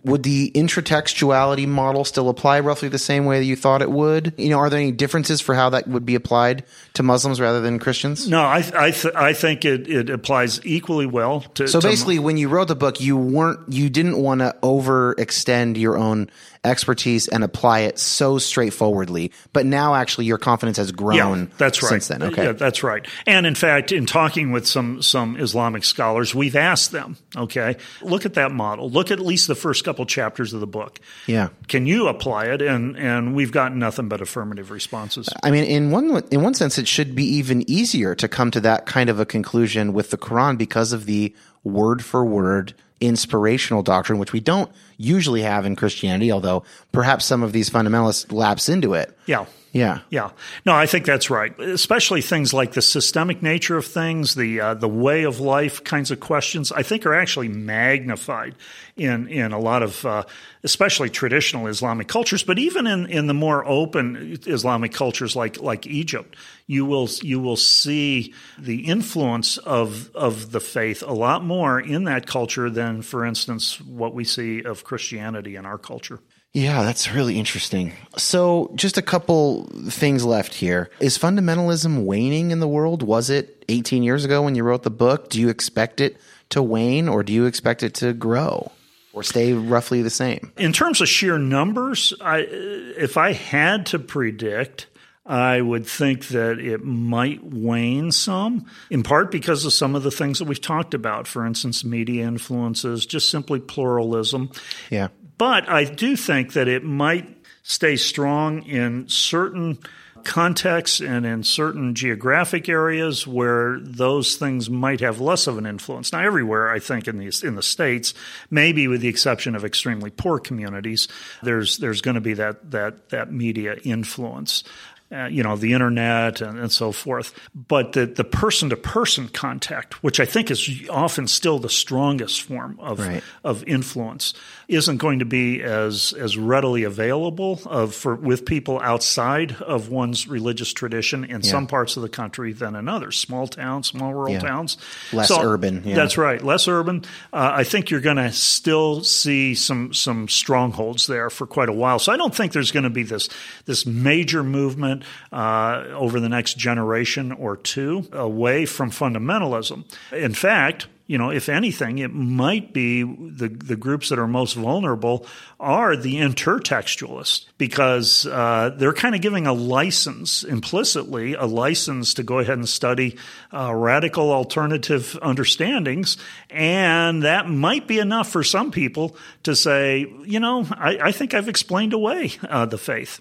would the intratextuality model still apply roughly the same way that you thought it would? You know, are there any differences for how that would be applied to Muslims rather than Christians? No, I I, th- I think it, it applies equally well to. So to- basically, when you wrote the book, you weren't, you didn't want to overextend your own expertise and apply it so straightforwardly. But now, actually, your confidence has grown. yeah, that's right. Since then, okay. Yeah, that's right. And in fact, in talking with some some Islamic scholars, we've asked them, okay, look at that model. Look at least the first couple chapters of the book. Yeah. Can you apply it? And and we've gotten nothing but affirmative responses. I mean, in one in one sense, it should be even easier to come to that kind of a conclusion with the Quran because of the word for word inspirational doctrine, which we don't usually have in Christianity. Although perhaps some of these fundamentalists lapse into it. Yeah. Yeah. Yeah, no, I think that's right. Especially things like the systemic nature of things, the uh, the way of life kinds of questions. I think are actually magnified in in a lot of, uh, especially traditional Islamic cultures, but even in, in the more open Islamic cultures like like Egypt, you will you will see the influence of of the faith a lot more in that culture than, for instance, what we see of Christianity in our culture. Yeah, that's really interesting. So, just a couple things left here. Is fundamentalism waning in the world? Was it 18 years ago when you wrote the book? Do you expect it to wane or do you expect it to grow or stay roughly the same? In terms of sheer numbers, I, if I had to predict, I would think that it might wane some, in part because of some of the things that we've talked about. For instance, media influences, just simply pluralism. Yeah. But I do think that it might stay strong in certain contexts and in certain geographic areas where those things might have less of an influence. Now, everywhere, I think in the in the states, maybe with the exception of extremely poor communities, there's there's going to be that that that media influence. Uh, you know, the internet and, and so forth. But the, the person-to-person contact, which I think is often still the strongest form of Right. of influence isn't going to be as as readily available of for with people outside of one's religious tradition in some parts of the country than in others. Small towns, small rural Yeah. towns, Less urban, yeah. That's right, less urban. Uh, I think you're going to still see some some strongholds there for quite a while. So I don't think there's going to be this this major movement uh, over the next generation or two away from fundamentalism. In fact, you know, if anything, it might be the the groups that are most vulnerable are the intertextualists because uh, they're kind of giving a license implicitly, a license to go ahead and study uh, radical alternative understandings, and that might be enough for some people to say, you know, I, I think I've explained away uh, the faith.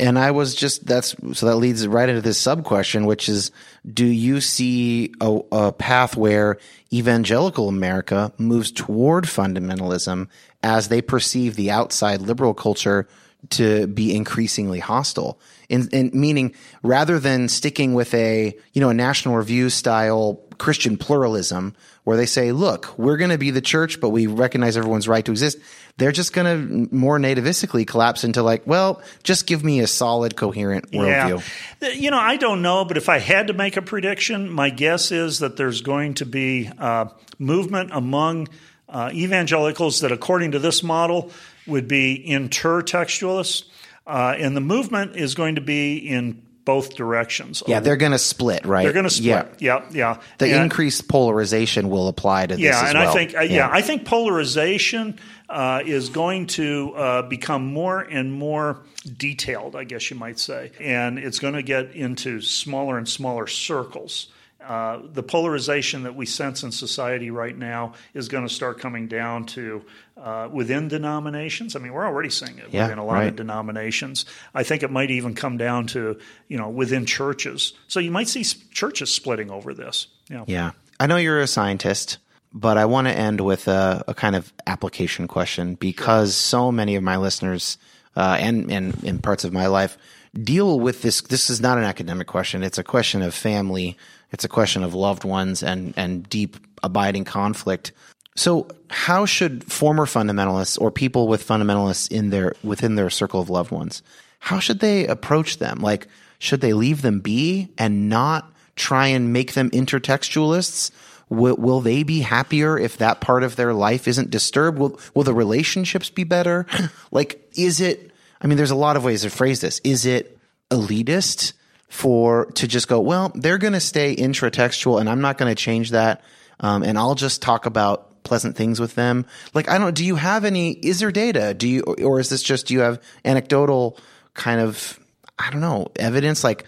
And I was just that's so that leads right into this sub question, which is: Do you see a, a path where evangelical America moves toward fundamentalism as they perceive the outside liberal culture to be increasingly hostile? In, in meaning, rather than sticking with a you know a National Review style Christian pluralism where they say, look, we're going to be the church, but we recognize everyone's right to exist. They're just going to more nativistically collapse into like, well, just give me a solid, coherent worldview. Yeah. You know, I don't know, but if I had to make a prediction, my guess is that there's going to be uh, movement among uh, evangelicals that, according to this model, would be intertextualists. Uh, and the movement is going to be in both directions. Yeah, they're going to split, right? They're going to split. Yeah, yeah. yeah. The and, increased polarization will apply to this. Yeah, and well. I think uh, yeah. yeah. I think polarization uh, is going to uh, become more and more detailed. I guess you might say, and it's going to get into smaller and smaller circles. Uh, the polarization that we sense in society right now is going to start coming down to uh, within denominations. I mean, we're already seeing it yeah, within a lot right. of denominations. I think it might even come down to you know within churches. So you might see churches splitting over this. Yeah. Yeah. I know you're a scientist, but I want to end with a, a kind of application question because sure. so many of my listeners uh, and and in parts of my life deal with this. This is not an academic question. It's a question of family it's a question of loved ones and, and deep abiding conflict. So how should former fundamentalists or people with fundamentalists in their, within their circle of loved ones, how should they approach them? Like, should they leave them be and not try and make them intertextualists? Will, will they be happier if that part of their life isn't disturbed? Will, will the relationships be better? like, is it, I mean, there's a lot of ways to phrase this. Is it elitist? for to just go, well, they're going to stay intratextual and I'm not going to change that. Um, and I'll just talk about pleasant things with them. Like, I don't, do you have any, is there data? Do you, or is this just, do you have anecdotal kind of, I don't know, evidence? Like,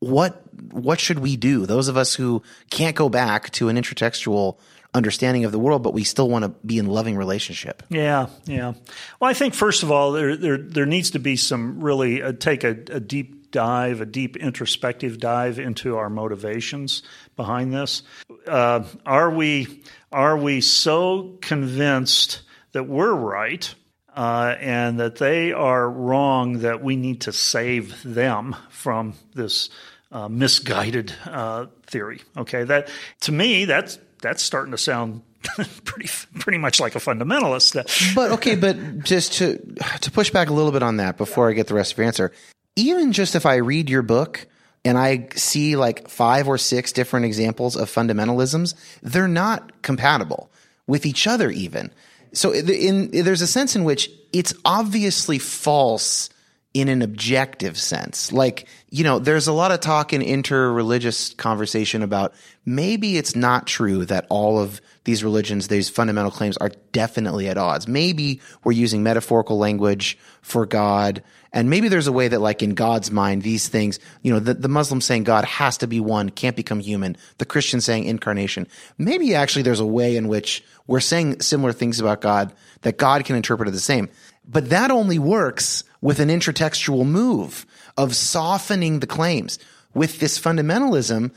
what, what should we do? Those of us who can't go back to an intratextual understanding of the world, but we still want to be in loving relationship. Yeah, yeah. Well, I think first of all, there there, there needs to be some really uh, take a, a, deep dive, a deep introspective dive into our motivations behind this. Uh, are we are we so convinced that we're right uh, and that they are wrong that we need to save them from this uh, misguided uh, theory? Okay, that to me that's that's starting to sound pretty pretty much like a fundamentalist. but okay, but just to to push back a little bit on that before I get the rest of your answer, even just if I read your book and I see like five or six different examples of fundamentalisms, they're not compatible with each other even. So in, in, there's a sense in which it's obviously false in an objective sense. Like, you know, there's a lot of talk in interreligious conversation about maybe it's not true that all of these religions, these fundamental claims are definitely at odds. Maybe we're using metaphorical language for God. And maybe there's a way that like in God's mind, these things, you know, the, the Muslim saying God has to be one, can't become human. The Christian saying incarnation. Maybe actually there's a way in which we're saying similar things about God that God can interpret it the same. But that only works with an intratextual move of softening the claims. With this fundamentalism,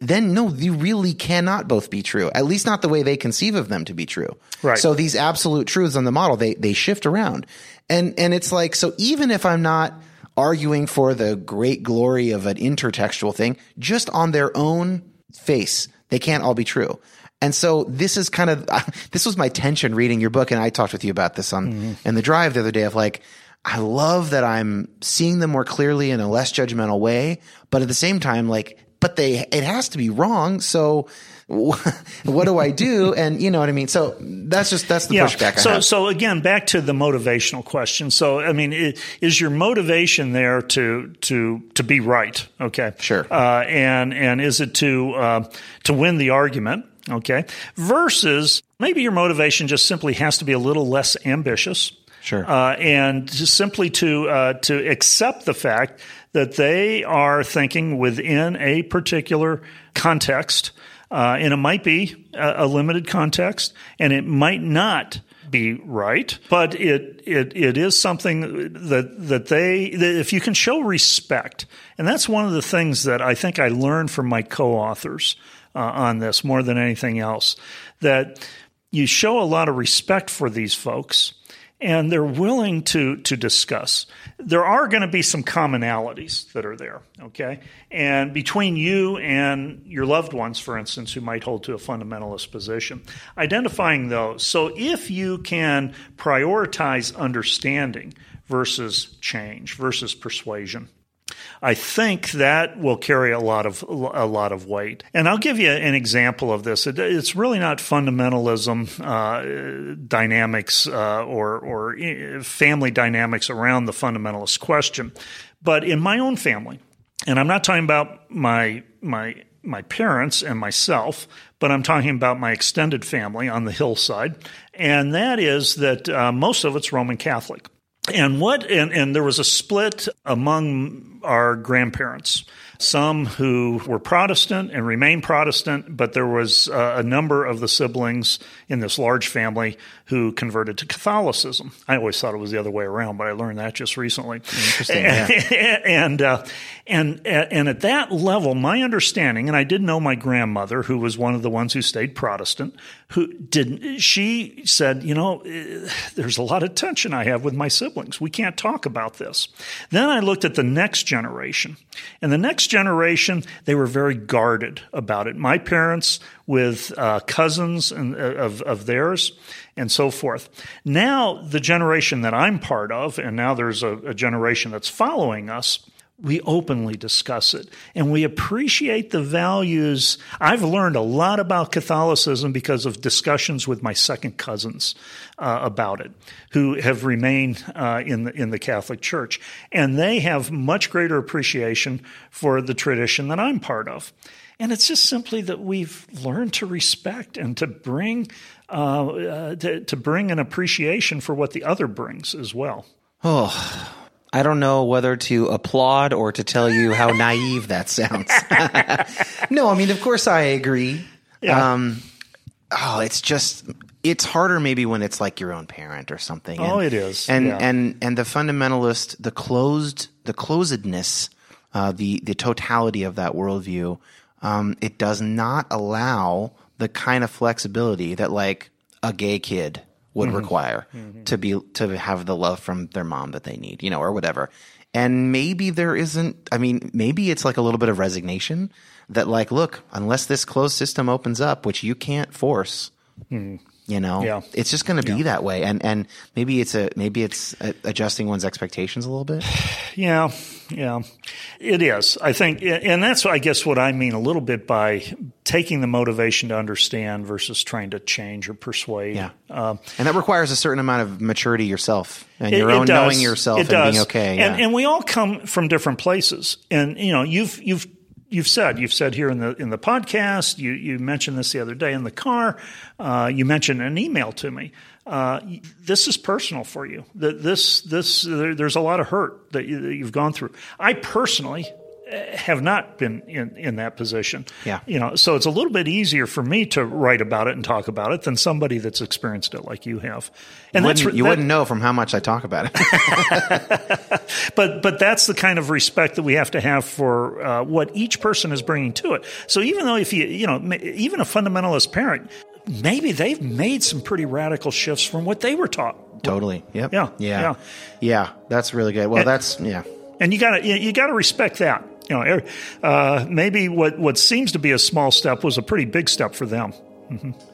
then no, you really cannot both be true. At least not the way they conceive of them to be true. Right. So these absolute truths on the model, they, they shift around. And, and it's like, so even if I'm not arguing for the great glory of an intertextual thing, just on their own face, they can't all be true. And so this is kind of this was my tension reading your book, and I talked with you about this on mm-hmm. in the drive the other day of like. I love that I'm seeing them more clearly in a less judgmental way, but at the same time, like, but they, it has to be wrong. So what do I do? And you know what I mean? So that's just, that's the yeah. pushback. so, so again, back to the motivational question. So, I mean, it, is your motivation there to, to, to be right? Okay. Sure. Uh, and, and is it to, uh, to win the argument? Okay. Versus maybe your motivation just simply has to be a little less ambitious. Sure. Uh, and just simply to uh, to accept the fact that they are thinking within a particular context, uh, and it might be a, a limited context, and it might not be right, but it it it is something that that they that if you can show respect, and that's one of the things that I think I learned from my co-authors uh, on this more than anything else, that you show a lot of respect for these folks and they're willing to to discuss. There are going to be some commonalities that are there, okay? And between you and your loved ones, for instance, who might hold to a fundamentalist position, identifying those. So if you can prioritize understanding versus change versus persuasion, I think that will carry a lot of a lot of weight. And I'll give you an example of this. It, it's really not fundamentalism uh, dynamics uh, or or uh, family dynamics around the fundamentalist question, but in my own family, and I'm not talking about my my my parents and myself, but I'm talking about my extended family on the hillside, and that is that uh, most of it's Roman Catholic. And what and, and there was a split among our grandparents. Some who were Protestant and remained Protestant, but there was uh, a number of the siblings in this large family who converted to Catholicism. I always thought it was the other way around, but I learned that just recently. Interesting. Yeah. and uh, and and at that level, my understanding, and I did know my grandmother, who was one of the ones who stayed Protestant, who did she said, you know, eh, there's a lot of tension I have with my siblings. We can't talk about this. Then I looked at the next generation, and the next generation they were very guarded about it. My parents with uh, cousins and, uh, of of theirs and so forth. Now the generation that I'm part of, and now there's a, a generation that's following us we openly discuss it and we appreciate the values. I've learned a lot about Catholicism because of discussions with my second cousins uh, about it, who have remained uh, in the in the Catholic Church, and they have much greater appreciation for the tradition that I'm part of. And it's just simply that we've learned to respect and to bring uh, uh to, to bring an appreciation for what the other brings as well. Oh. I don't know whether to applaud or to tell you how naive that sounds. no, I mean, of course, I agree. Yeah. Um, oh, it's just it's harder maybe when it's like your own parent or something. Oh, it is. And Yeah. and and the fundamentalist, the closed, the closedness, uh, the the totality of that worldview, um, it does not allow the kind of flexibility that like a gay kid would Mm-hmm. require to be to have the love from their mom that they need, you know, or whatever. And maybe there isn't. I mean, maybe it's like a little bit of resignation that, like, look, unless this closed system opens up, which you can't force, you know. Yeah. it's just going to be that way. And and maybe it's a maybe it's a, adjusting one's expectations a little bit. Yeah, yeah, it is. I think, and that's, I guess, what I mean a little bit by taking the motivation to understand versus trying to change or persuade. Yeah. Um, and that requires a certain amount of maturity yourself and It- your own knowing yourself It and being does. okay. And, yeah. and we all come from different places. And you know, you've you've you've said you've said here in the in the podcast. You you mentioned this the other day in the car. Uh, you mentioned an email to me. Uh, this is personal for you. That this this there, there's a lot of hurt that, you, that you've gone through. I personally have not been in, in that position. Yeah. You know, so it's a little bit easier for me to write about it and talk about it than somebody that's experienced it like you have. And you that's wouldn't, you that- wouldn't know from how much I talk about it. but but that's the kind of respect that we have to have for uh, what each person is bringing to it. So even though if you you know even a fundamentalist parent, maybe they've made some pretty radical shifts from what they were taught, totally. Yep. Yeah, Yeah. yeah. Yeah. That's really good. Well, And- that's yeah. and you got to you got to respect that. You know, every- uh, maybe what what seems to be a small step was a pretty big step for them.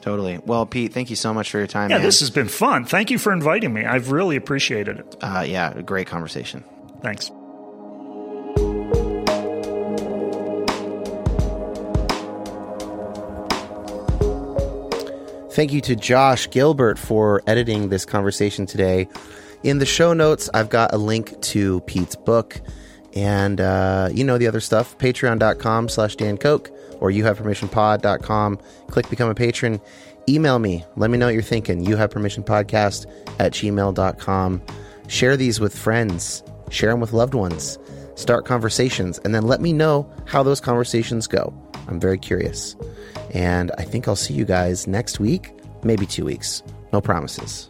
Totally. Well, Pete, thank you so much for your time. Yeah, man. this has been fun. Thank you for inviting me. I've really appreciated it. uh, yeah, a great conversation. Thanks. Thank you to Josh Gilbert for editing this conversation today. In the show notes, I've got a link to Pete's book and, uh, you know, the other stuff, patreon.com slash Dan Koch or youhavepermissionpod.com. Click become a patron. Email me. Let me know what you're thinking. You have permission podcast at gmail.com. Share these with friends. Share them with loved ones. Start conversations and then let me know how those conversations go. I'm very curious. And I think I'll see you guys next week, maybe two weeks. No promises.